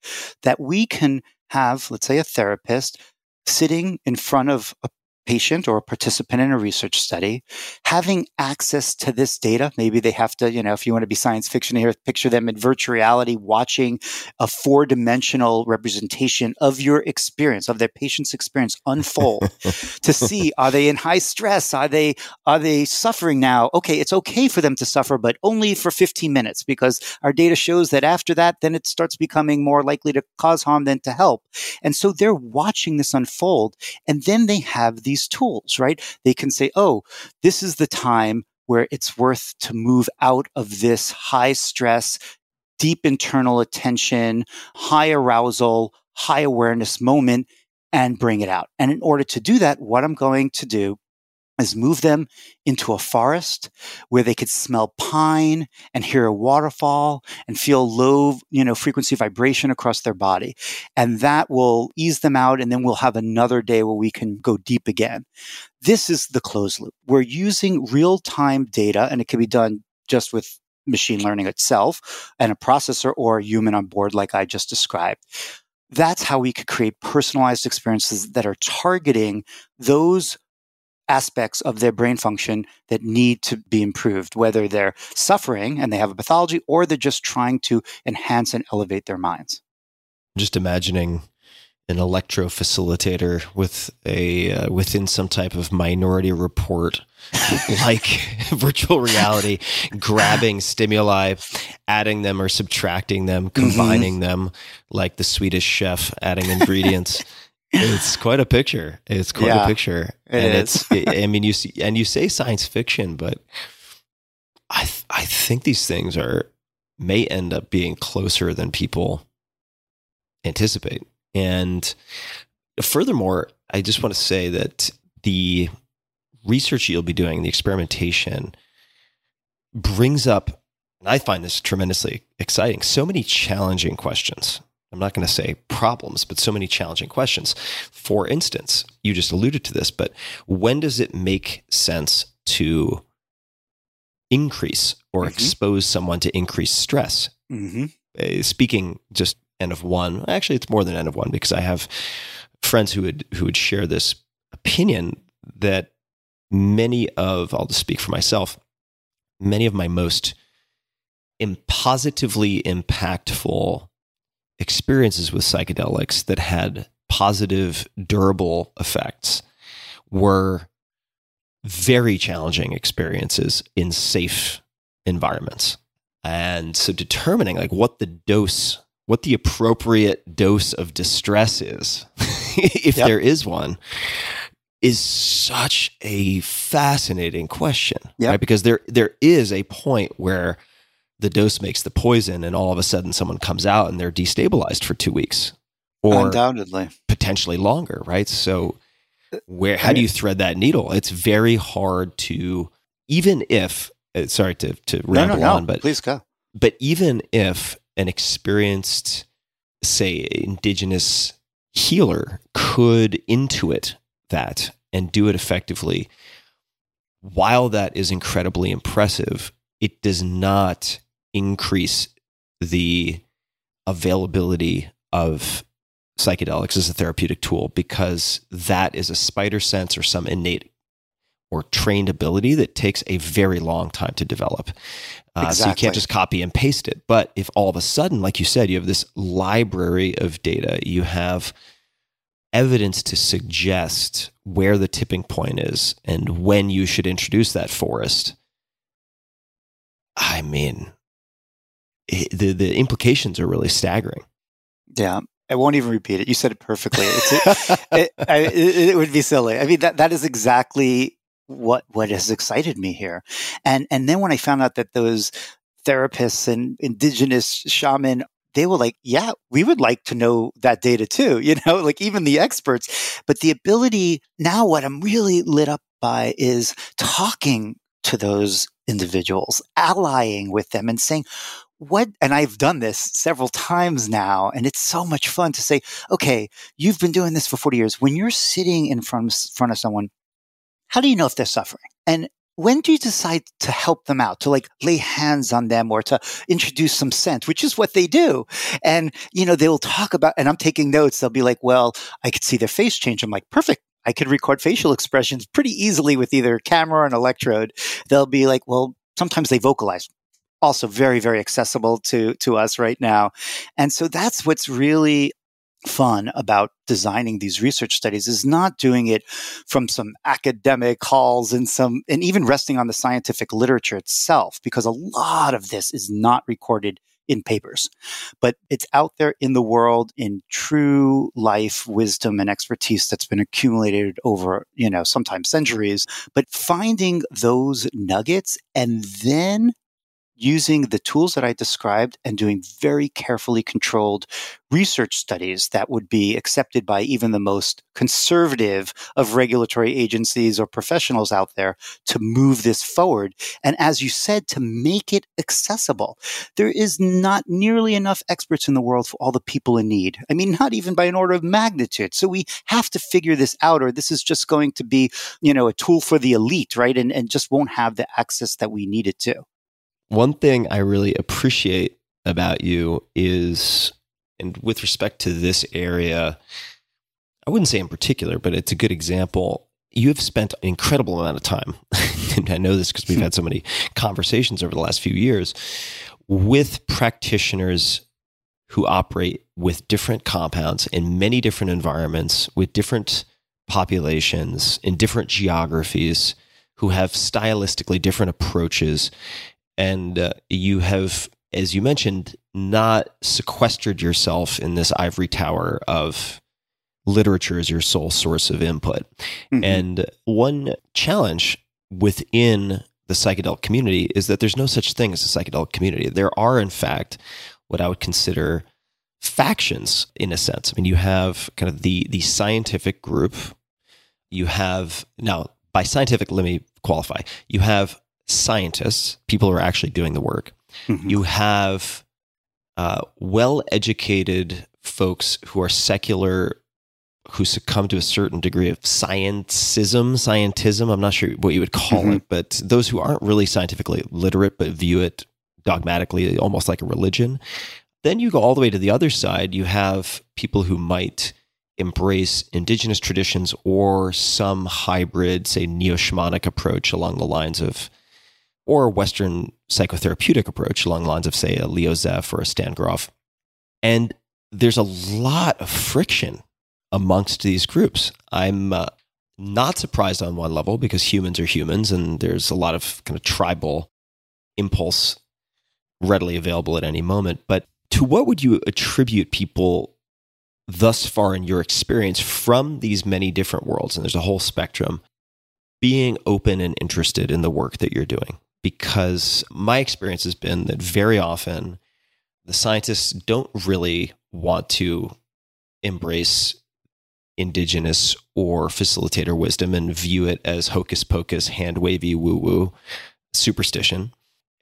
That we can have, let's say, a therapist sitting in front of a patient or a participant in a research study having access to this data maybe they have to you know if you want to be science fiction here picture them in virtual reality watching a four-dimensional representation of your experience of their patient's experience unfold to see are they in high stress? Are they are they suffering now? Okay it's okay for them to suffer but only for 15 minutes because our data shows that after that then it starts becoming more likely to cause harm than to help. And so they're watching this unfold and then they have these these tools, right? They can say, oh, this is the time where it's worth to move out of this high stress, deep internal attention, high arousal, high awareness moment and bring it out. And in order to do that, what I'm going to do is move them into a forest where they could smell pine and hear a waterfall and feel low, you know, frequency vibration across their body. And that will ease them out. And then we'll have another day where we can go deep again. This is the closed loop. We're using real time data and it can be done just with machine learning itself and a processor or a human on board, like I just described that's how we could create personalized experiences that are targeting those aspects of their brain function that need to be improved, whether they're suffering and they have a pathology or they're just trying to enhance and elevate their minds. Just imagining an electro facilitator with a uh, within some type of minority report like virtual reality grabbing stimuli adding them or subtracting them combining them like the swedish chef adding ingredients it's quite a picture it's quite Yeah, a picture it and is. it's i mean you see and you say science fiction but i th- i think these things are may end up being closer than people anticipate. And furthermore, I just want to say that the research you'll be doing, the experimentation, brings up, and I find this tremendously exciting, so many challenging questions. I'm not going to say problems, but so many challenging questions. For instance, you just alluded to this, but when does it make sense to increase or Mhm. expose someone to increased stress? hmm uh, speaking just N of one, actually, it's more than N of one because I have friends who would who would share this opinion that many of I'll just speak for myself. Many of my most im- positively impactful experiences with psychedelics that had positive, durable effects were very challenging experiences in safe environments. And so determining like what the dose, what the appropriate dose of distress is, if Yep. there is one, is such a fascinating question. Yep. Right? Because there there is a point where the dose makes the poison and all of a sudden someone comes out and they're destabilized for two weeks. Or Undoubtedly. potentially longer, right? So where how do you thread that needle? It's very hard to even if uh, sorry to to No, ramble no, no. on, but Please go. but even if an experienced say indigenous healer could intuit that and do it effectively while that is incredibly impressive it does not increase the availability of psychedelics as a therapeutic tool because that is a spider sense or some innate or trained ability that takes a very long time to develop. Uh, So you can't just copy and paste it. But if all of a sudden, like you said, you have this library of data, you have evidence to suggest where the tipping point is and when you should introduce that forest. I mean, the the implications are really staggering. Yeah. I won't even repeat it. You said it perfectly. It's, it, I, it, it would be silly. I mean, that, that is exactly what, what has excited me here. And, and then when I found out that those therapists and indigenous shaman, they were like, yeah, we would like to know that data too, you know, like even the experts. But the ability now, what I'm really lit up by is talking to those individuals, allying with them and saying, what, and I've done this several times now, and it's so much fun to say, okay, you've been doing this for 40 years. When you're sitting in front of, front of someone, how do you know if they're suffering? And when do you decide to help them out, to like lay hands on them or to introduce some scent, which is what they do? And, you know, they'll talk about, and I'm taking notes. They'll be like, well, I could see their face change. I'm like, perfect. I could record facial expressions pretty easily with either camera or an electrode. They'll be like, well, sometimes they vocalize. Also very, very accessible to, to us right now. And so that's what's really fun about designing these research studies is not doing it from some academic halls and some and even resting on the scientific literature itself because a lot of this is not recorded in papers but it's out there in the world in true life wisdom and expertise that's been accumulated over you know sometimes centuries but finding those nuggets and then using the tools that I described and doing very carefully controlled research studies that would be accepted by even the most conservative of regulatory agencies or professionals out there to move this forward. And as you said, to make it accessible. There is not nearly enough experts in the world for all the people in need. I mean, not even by an order of magnitude. So we have to figure this out, or this is just going to be, you know, a tool for the elite, right? And, and just won't have the access that we need it to. One thing I really appreciate about you is, and with respect to this area, I wouldn't say in particular, but it's a good example. You have spent an incredible amount of time, and I know this because we've had so many conversations over the last few years with practitioners who operate with different compounds in many different environments, with different populations, in different geographies, who have stylistically different approaches. And uh, you have, as you mentioned, not sequestered yourself in this ivory tower of literature as your sole source of input. Mhm. And one challenge within the psychedelic community is that there's no such thing as a psychedelic community. There are, in fact, what I would consider factions in a sense. I mean, you have kind of the the scientific group. You have now by scientific, let me qualify. You have scientists, people who are actually doing the work. Mhm. You have uh, well educated folks who are secular, who succumb to a certain degree of scientism, scientism. I'm not sure what you would call Mhm. it, but those who aren't really scientifically literate but view it dogmatically, almost like a religion. Then you go all the way to the other side. You have people who might embrace indigenous traditions or some hybrid, say, neo shamanic approach along the lines of, or a Western psychotherapeutic approach along the lines of, say, a Leo Zeff or a Stan Grof. And there's a lot of friction amongst these groups. I'm uh, not surprised on one level because humans are humans and there's a lot of kind of tribal impulse readily available at any moment. But to what would you attribute people thus far in your experience from these many different worlds? And there's a whole spectrum being open and interested in the work that you're doing. Because my experience has been that very often the scientists don't really want to embrace indigenous or facilitator wisdom and view it as hocus pocus, hand wavy, woo woo superstition.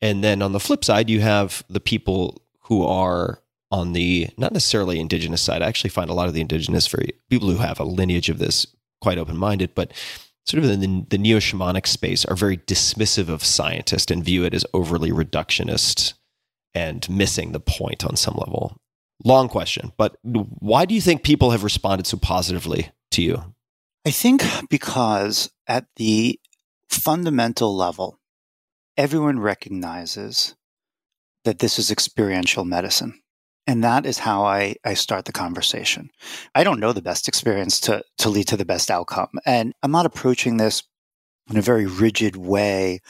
And then on the flip side, you have the people who are on the not necessarily indigenous side. I actually find a lot of the indigenous very people who have a lineage of this quite open minded, but sort of in the, the neo shamanic space are very dismissive of scientists and view it as overly reductionist and missing the point on some level. Long question, but why do you think people have responded so positively to you? I think because at the fundamental level, everyone recognizes that this is experiential medicine. And that is how I, I start the conversation. I don't know the best experience to, to lead to the best outcome. And I'm not approaching this in a very rigid way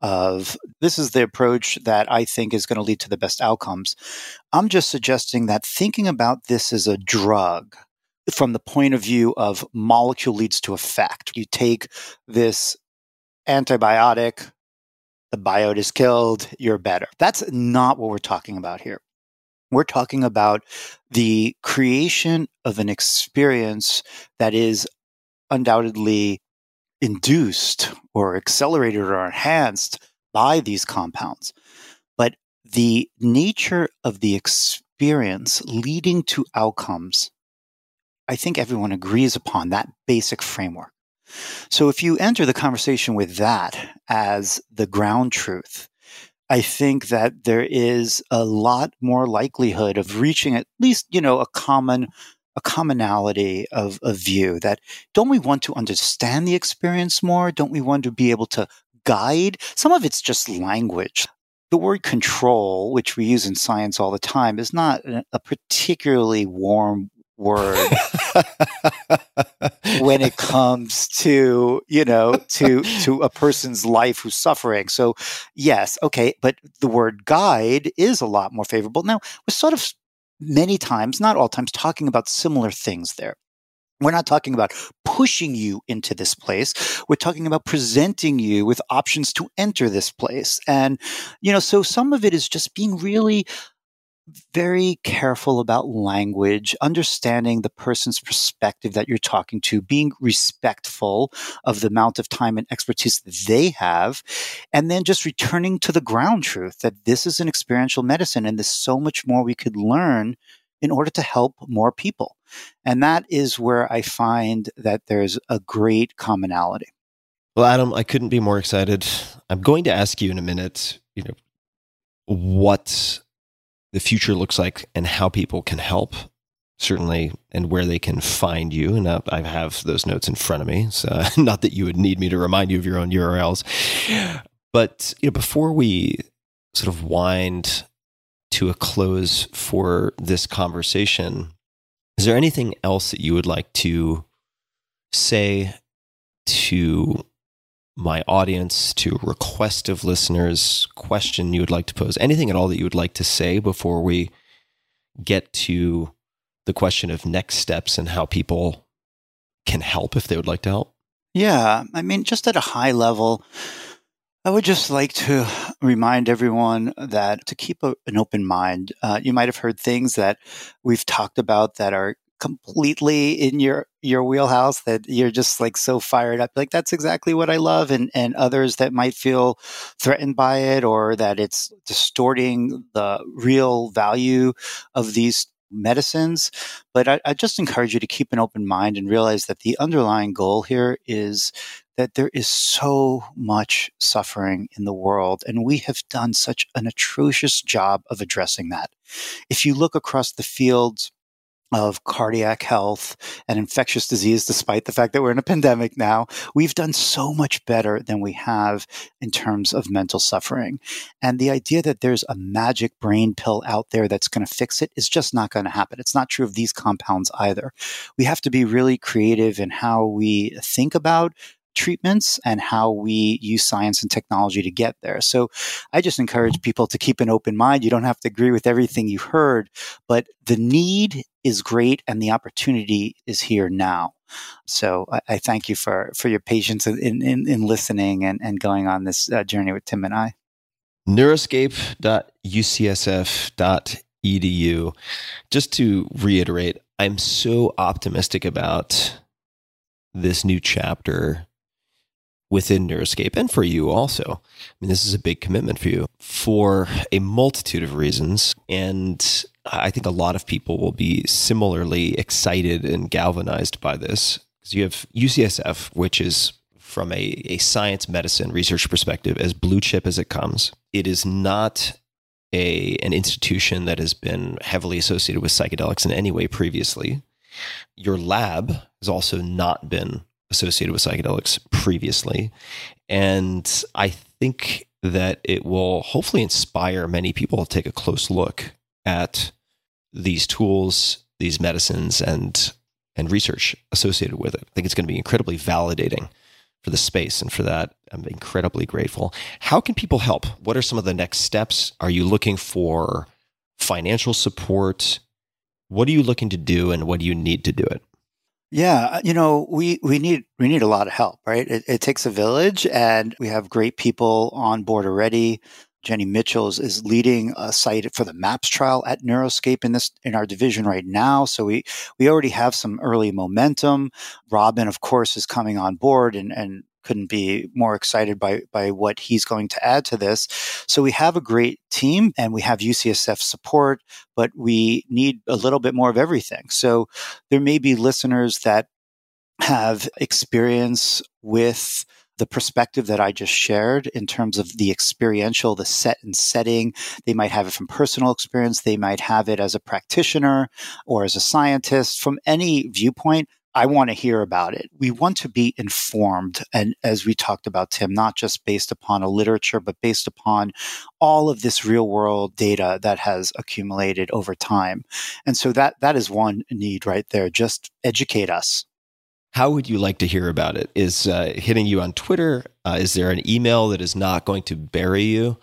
of this is the approach that I think is going to lead to the best outcomes. I'm just suggesting that thinking about this as a drug from the point of view of molecule leads to effect. You take this antibiotic, the biota is killed, you're better. That's not what we're talking about here. We're talking about the creation of an experience that is undoubtedly induced or accelerated or enhanced by these compounds. But the nature of the experience leading to outcomes, I think everyone agrees upon that basic framework. So if you enter the conversation with that as the ground truth, I think that there is a lot more likelihood of reaching at least, you know, a common a commonality of, of view that don't we want to understand the experience more? Don't we want to be able to guide? Some of it's just language. The word control, which we use in science all the time, is not a, a particularly warm word when it comes to you know to to a person's life who's suffering so yes okay but the word guide is a lot more favorable now we're sort of many times not all times talking about similar things there we're not talking about pushing you into this place. We're talking about presenting you with options to enter this place. And, you know, so some of it is just being really very careful about language, understanding the person's perspective that you're talking to, being respectful of the amount of time and expertise that they have, and then just returning to the ground truth that this is an experiential medicine and there's so much more we could learn in order to help more people. And that is where I find that there's a great commonality. Well, Adam, I couldn't be more excited. I'm going to ask you in a minute, you know, what the future looks like and how people can help, certainly, and where they can find you. And I have those notes in front of me. So, not that you would need me to remind you of your own URLs. But, you know, before we sort of wind to a close for this conversation, is there anything else that you would like to say to my audience, to request of listeners, question you would like to pose, anything at all that you would like to say before we get to the question of next steps and how people can help if they would like to help? Yeah, I mean, just at a high level, I would just like to remind everyone that to keep a, an open mind. Uh, you might have heard things that we've talked about that are completely in your your wheelhouse that you're just like so fired up like that's exactly what i love and and others that might feel threatened by it or that it's distorting the real value of these medicines but I, I just encourage you to keep an open mind and realize that the underlying goal here is that there is so much suffering in the world, and we have done such an atrocious job of addressing that. If you look across the fields of cardiac health and infectious disease, despite the fact that we're in a pandemic now, we've done so much better than we have in terms of mental suffering. And the idea that there's a magic brain pill out there that's going to fix it is just not going to happen. It's not true of these compounds either. We have to be really creative in how we think about treatments and how we use science and technology to get there. So I just encourage people to keep an open mind. You don't have to agree with everything you've heard, but the need is great and the opportunity is here now. So I, I thank you for, for your patience in, in, in listening and, and going on this uh, journey with Tim and I. Neuroscape.ucsf.edu. Just to reiterate, I'm so optimistic about this new chapter within Neuroscape and for you also. I mean, this is a big commitment for you for a multitude of reasons. And I think a lot of people will be similarly excited and galvanized by this. Because you have UCSF, which is from a, a science medicine research perspective as blue chip as it comes. It is not a an institution that has been heavily associated with psychedelics in any way previously. Your lab has also not been associated with psychedelics previously. And I think that it will hopefully inspire many people to take a close look at these tools, these medicines, and and research associated with it. I think it's going to be incredibly validating for the space, and for that, I'm incredibly grateful. How can people help? What are some of the next steps? Are you looking for financial support? What are you looking to do, and what do you need to do it? Yeah, uh, you know, we, we need we need a lot of help, right? It, it takes a village, and we have great people on board already. Jenny Mitchell is, is leading a site for the MAPS trial at Neuroscape in this in our division right now. So we we already have some early momentum. Robin, of course, is coming on board and and couldn't be more excited by by what he's going to add to this. So we have a great team and we have UCSF support, but we need a little bit more of everything. So there may be listeners that have experience with the perspective that I just shared in terms of the experiential, the set and setting. They might have it from personal experience. They might have it as a practitioner or as a scientist. From any viewpoint, I want to hear about it. We want to be informed. And as we talked about, Tim, not just based upon a literature, but based upon all of this real world data that has accumulated over time. And so that, that is one need right there. Just educate us. How would you like to hear about it? Is uh, hitting you on Twitter? Uh, is there an email that is not going to bury you?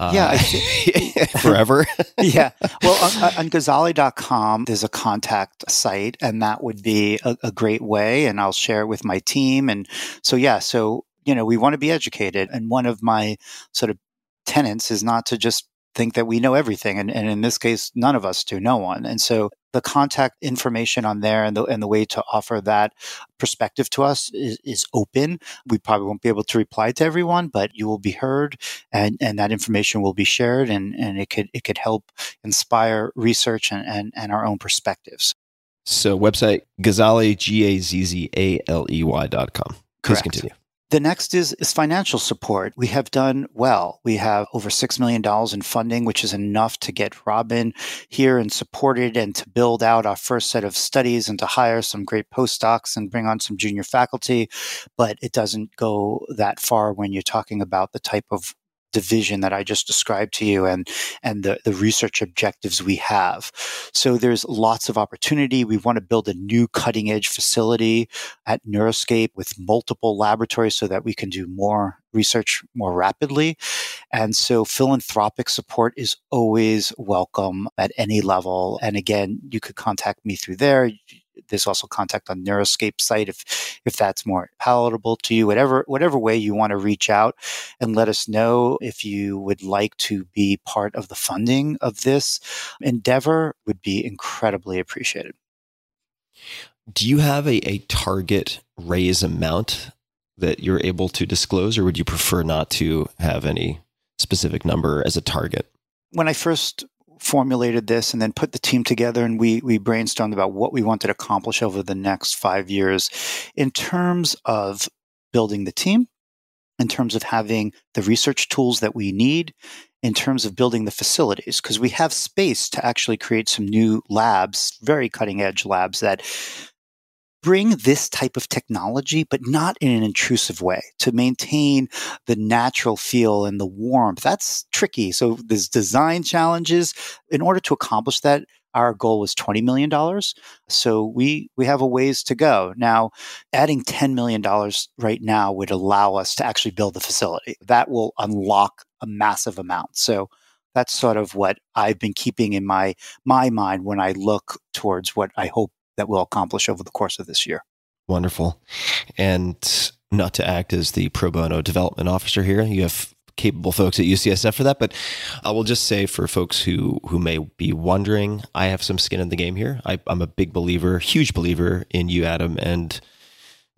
Uh, yeah, forever. yeah. Well, on, on Gazzaley.com, there's a contact site, and that would be a, a great way. And I'll share it with my team. And so, yeah, so, you know, we want to be educated. And one of my sort of tenants is not to just think that we know everything. And, and in this case, none of us do, no one. And so the contact information on there and the, and the way to offer that perspective to us is, is open. We probably won't be able to reply to everyone, but you will be heard and, and that information will be shared and, and it could, it could help inspire research and, and, and our own perspectives. So website Gazzaley, G-A-Z-Z-A-L-E-Y dot com. Please Correct. continue. The next is, is financial support. We have done well. We have over $6 million in funding, which is enough to get Robin here and supported and to build out our first set of studies and to hire some great postdocs and bring on some junior faculty. But it doesn't go that far when you're talking about the type of division that I just described to you and and the, the research objectives we have. So there's lots of opportunity. We want to build a new cutting edge facility at Neuroscape with multiple laboratories so that we can do more research more rapidly. And so philanthropic support is always welcome at any level. And again, you could contact me through there there's also contact on Neuroscape site if if that's more palatable to you. Whatever whatever way you want to reach out and let us know if you would like to be part of the funding of this endeavor would be incredibly appreciated. Do you have a, a target raise amount that you're able to disclose, or would you prefer not to have any specific number as a target? When I first formulated this and then put the team together and we we brainstormed about what we wanted to accomplish over the next five years in terms of building the team in terms of having the research tools that we need in terms of building the facilities. Because we have space to actually create some new labs very cutting edge labs that bring this type of technology, but not in an intrusive way to maintain the natural feel and the warmth. That's tricky. So there's design challenges. In order to accomplish that, our goal was $20 million. So we, we have a ways to go. Now, adding $10 million right now would allow us to actually build the facility. That will unlock a massive amount. So that's sort of what I've been keeping in my, my mind when I look towards what I hope that we'll accomplish over the course of this year. Wonderful. And not to act as the pro bono development officer here, you have capable folks at UCSF for that. But I will just say for folks who who may be wondering, I have some skin in the game here. I, am a big believer, huge believer in you, Adam, and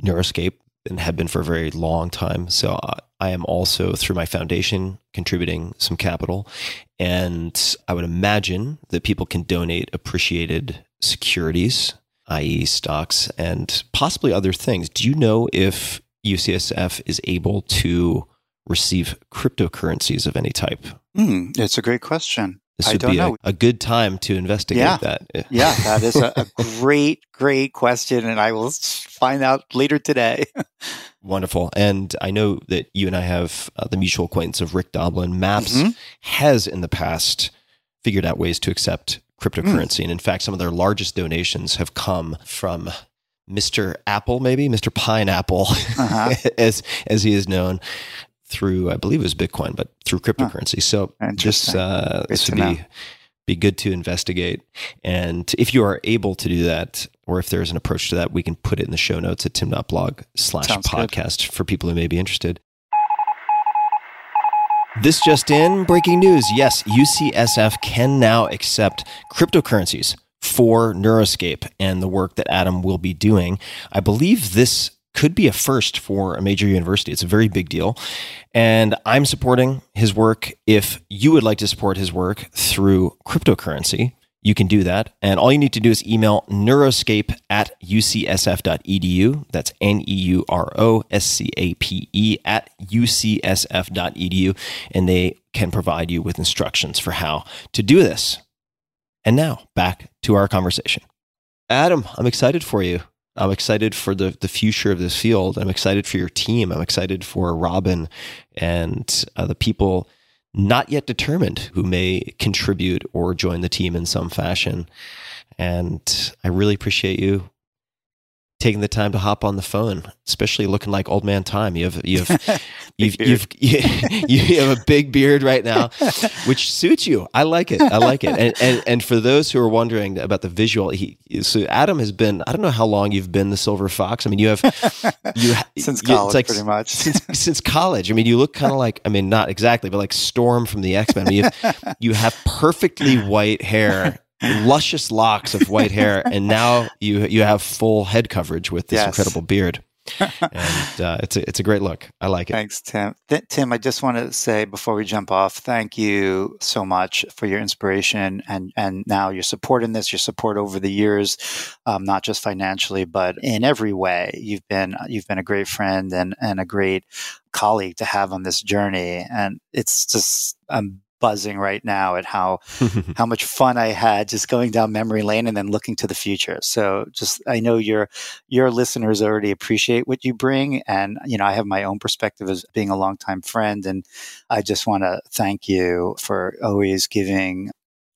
Neuroscape, and have been for a very long time. So I, I am also through my foundation contributing some capital, and I would imagine that people can donate appreciated securities i.e., stocks and possibly other things. Do you know if UCSF is able to receive cryptocurrencies of any type? Mm, it's a great question. This would be a, a, good time to investigate yeah. that. yeah, that is a, a great, great question, and I will find out later today. Wonderful. And I know that you and I have uh, the mutual acquaintance of Rick Doblin. MAPS mm-hmm. has in the past figured out ways to accept cryptocurrency. Mm. And in fact, some of their largest donations have come from Mr. Apple, maybe Mr. Pineapple, uh-huh. as as he is known through, I believe it was Bitcoin, but through cryptocurrency. So this uh, this would be be good to investigate. And if you are able to do that, or if there's an approach to that, we can put it in the show notes at tim.blog slash podcast for people who may be interested. This just in breaking news. Yes, UCSF can now accept cryptocurrencies for Neuroscape and the work that Adam will be doing. I believe this could be a first for a major university. It's a very big deal. And I'm supporting his work. If you would like to support his work through cryptocurrency, you can do that. And all you need to do is email neuroscape at ucsf.edu. That's N E U R O S C A P E at ucsf.edu. And they can provide you with instructions for how to do this. And now back to our conversation. Adam, I'm excited for you. I'm excited for the, the future of this field. I'm excited for your team. I'm excited for Robin and uh, the people not yet determined who may contribute or join the team in some fashion. And I really appreciate you taking the time to hop on the phone, especially looking like old man time. You have you have you've, you've you have a big beard right now, which suits you. I like it. I like it. And and, and for those who are wondering about the visual, he so Adam has been. I don't know how long you've been the Silver Fox. I mean, you have you since college, like, pretty much since since college. I mean, you look kind of like. I mean, not exactly, but like Storm from the X Men. I mean, you have, you have perfectly white hair luscious locks of white hair, and now you you have full head coverage with this yes. incredible beard. and uh, it's a it's a great look. I like it. Thanks, Tim. Th- Tim, I just want to say before we jump off, thank you so much for your inspiration and and now your support in this, your support over the years, um, not just financially, but in every way. You've been you've been a great friend and and a great colleague to have on this journey, and it's just I'm buzzing right now at how how much fun I had just going down memory lane and then looking to the future. So just I know your your listeners already appreciate what you bring, and you know I have my own perspective as being a longtime friend, and I just want to thank you for always giving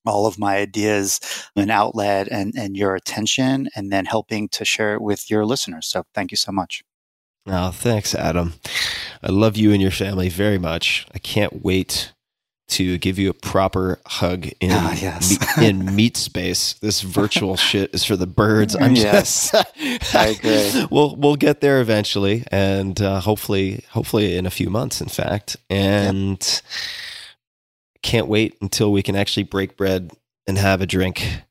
all of my ideas an outlet and, and your attention and then helping to share it with your listeners. So thank you so much. Oh, thanks, Adam. I love you and your family very much. I can't wait to give you a proper hug in Ah, yes. me- in meat space. This virtual shit is for the birds. I'm Yes. just I agree. we'll we'll get there eventually, and uh, hopefully, hopefully in a few months, in fact. And can't wait until we can actually break bread and have a drink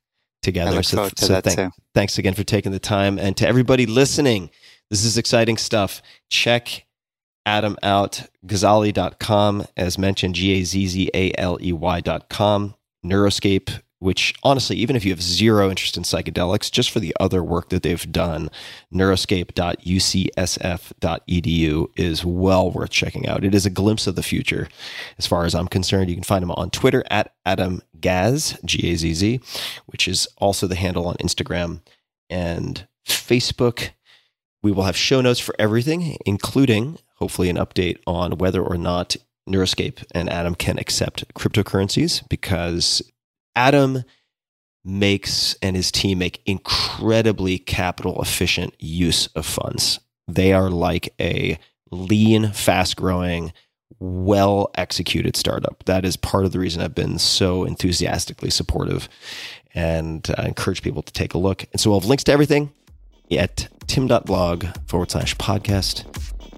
together. So, to so thank- thanks again for taking the time, and to everybody listening. This is exciting stuff. Check Adam out, Gazzaley.com, as mentioned, G A Z Z A L E Y.com, Neuroscape, which honestly, even if you have zero interest in psychedelics, just for the other work that they've done, neuroscape.ucsf.edu is well worth checking out. It is a glimpse of the future as far as I'm concerned. You can find him on Twitter at Adam Gaz, G A Z Z, which is also the handle on Instagram and Facebook. We will have show notes for everything, including hopefully an update on whether or not Neuroscape and Adam can accept cryptocurrencies because Adam makes and his team make incredibly capital efficient use of funds. They are like a lean, fast growing, well executed startup. That is part of the reason I've been so enthusiastically supportive and I encourage people to take a look. And so we'll have links to everything at tim.blog forward slash podcast.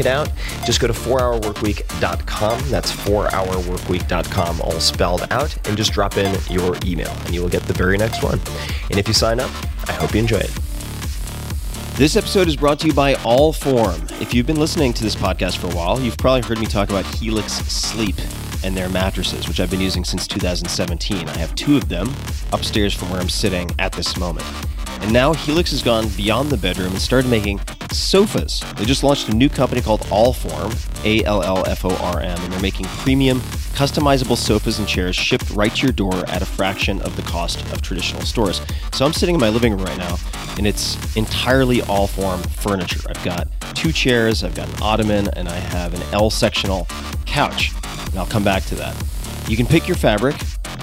it out. Just go to 4hourworkweek.com. That's 4hourworkweek.com, all spelled out, and just drop in your email, and you will get the very next one. And if you sign up, I hope you enjoy it. This episode is brought to you by Allform. If you've been listening to this podcast for a while, you've probably heard me talk about Helix Sleep and their mattresses, which I've been using since 2017. I have two of them upstairs from where I'm sitting at this moment. And now Helix has gone beyond the bedroom and started making sofas. They just launched a new company called Allform, A L L F O R M, and they're making premium, customizable sofas and chairs shipped right to your door at a fraction of the cost of traditional stores. So I'm sitting in my living room right now, and it's entirely Allform furniture. I've got two chairs, I've got an ottoman, and I have an L sectional couch. And I'll come back to that. You can pick your fabric.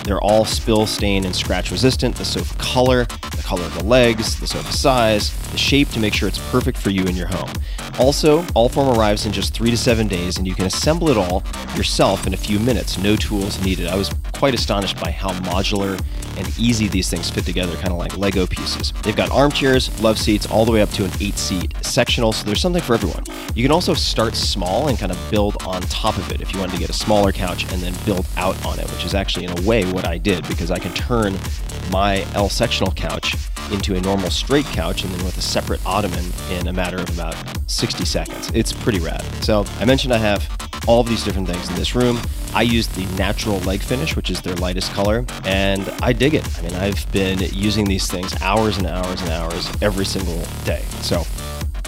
They're all spill, stain, and scratch resistant. The sofa color, the color of the legs, the sofa size, the shape to make sure it's perfect for you and your home. Also, Allform arrives in just three to seven days, and you can assemble it all yourself in a few minutes. No tools needed. I was quite astonished by how modular and easy these things fit together, kind of like Lego pieces. They've got armchairs, love seats, all the way up to an eight seat sectional, so there's something for everyone. You can also start small and kind of build on top of it if you wanted to get a smaller couch and then build out on it, which is actually, in a way, what I did because I can turn my L sectional couch into a normal straight couch and then with a separate ottoman in a matter of about 60 seconds. It's pretty rad. So I mentioned I have all of these different things in this room. I used the natural leg finish, which is their lightest color, and I dig it. I mean, I've been using these things hours and hours and hours every single day. So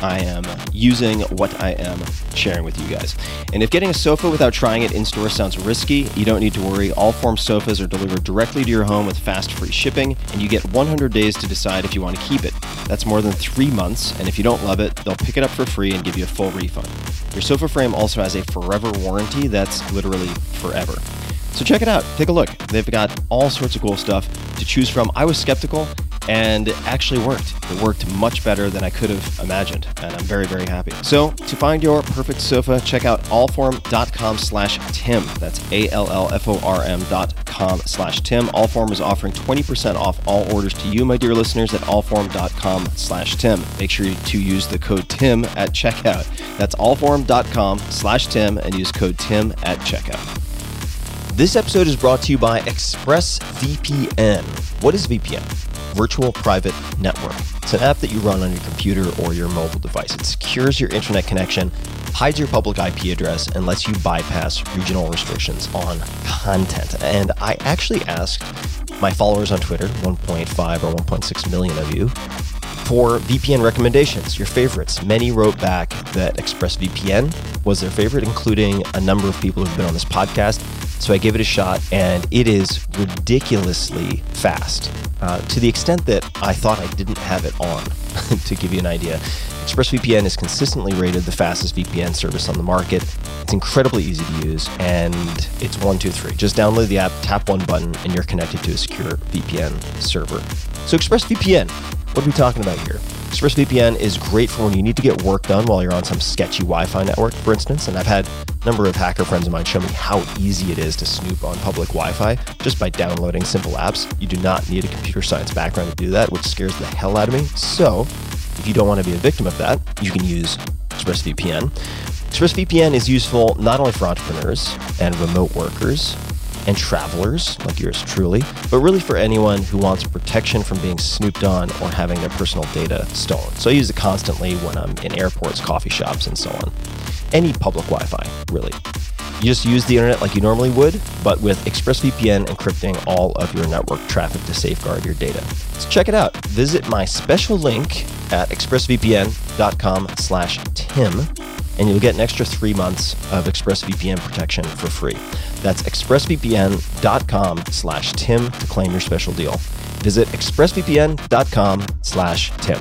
I am using what I am sharing with you guys. And if getting a sofa without trying it in store sounds risky, you don't need to worry. Allform sofas are delivered directly to your home with fast free shipping, and you get 100 days to decide if you want to keep it. That's more than three months, and if you don't love it, they'll pick it up for free and give you a full refund. Your sofa frame also has a forever warranty that's literally forever. So check it out. Take a look. They've got all sorts of cool stuff to choose from. I was skeptical. And it actually worked. It worked much better than I could have imagined, and I'm very, very happy. So to find your perfect sofa, check out allform.com slash Tim. That's A-L-L-F-O-R-M dot com slash Tim. Allform is offering 20% off all orders to you, my dear listeners, at allform.com slash Tim. Make sure to use the code TIM at checkout. That's allform.com slash Tim and use code TIM at checkout. This episode is brought to you by ExpressVPN. What is VPN? Virtual Private Network. It's an app that you run on your computer or your mobile device. It secures your internet connection, hides your public IP address, and lets you bypass regional restrictions on content. And I actually asked my followers on Twitter, 1.5 or 1.6 million of you, for VPN recommendations, your favorites. Many wrote back that ExpressVPN was their favorite, including a number of people who've been on this podcast. So I gave it a shot, and it is ridiculously fast uh, to the extent that I thought I didn't have it on. to give you an idea, ExpressVPN is consistently rated the fastest VPN service on the market. It's incredibly easy to use, and it's one, two, three. Just download the app, tap one button, and you're connected to a secure VPN server. So, ExpressVPN, what are we talking about here? ExpressVPN is great for when you need to get work done while you're on some sketchy Wi Fi network, for instance. And I've had a number of hacker friends of mine show me how easy it is to snoop on public Wi Fi just by downloading simple apps. You do not need a computer science background to do that, which scares the hell out of me. So, if you don't want to be a victim of that, you can use ExpressVPN. ExpressVPN is useful not only for entrepreneurs and remote workers, and travelers like yours truly, but really for anyone who wants protection from being snooped on or having their personal data stolen. So I use it constantly when I'm in airports, coffee shops, and so on. Any public Wi Fi, really. You just use the internet like you normally would, but with ExpressVPN encrypting all of your network traffic to safeguard your data. So check it out. Visit my special link at expressvpn.com slash Tim, and you'll get an extra three months of ExpressVPN protection for free. That's expressvpn.com slash Tim to claim your special deal. Visit expressvpn.com slash Tim.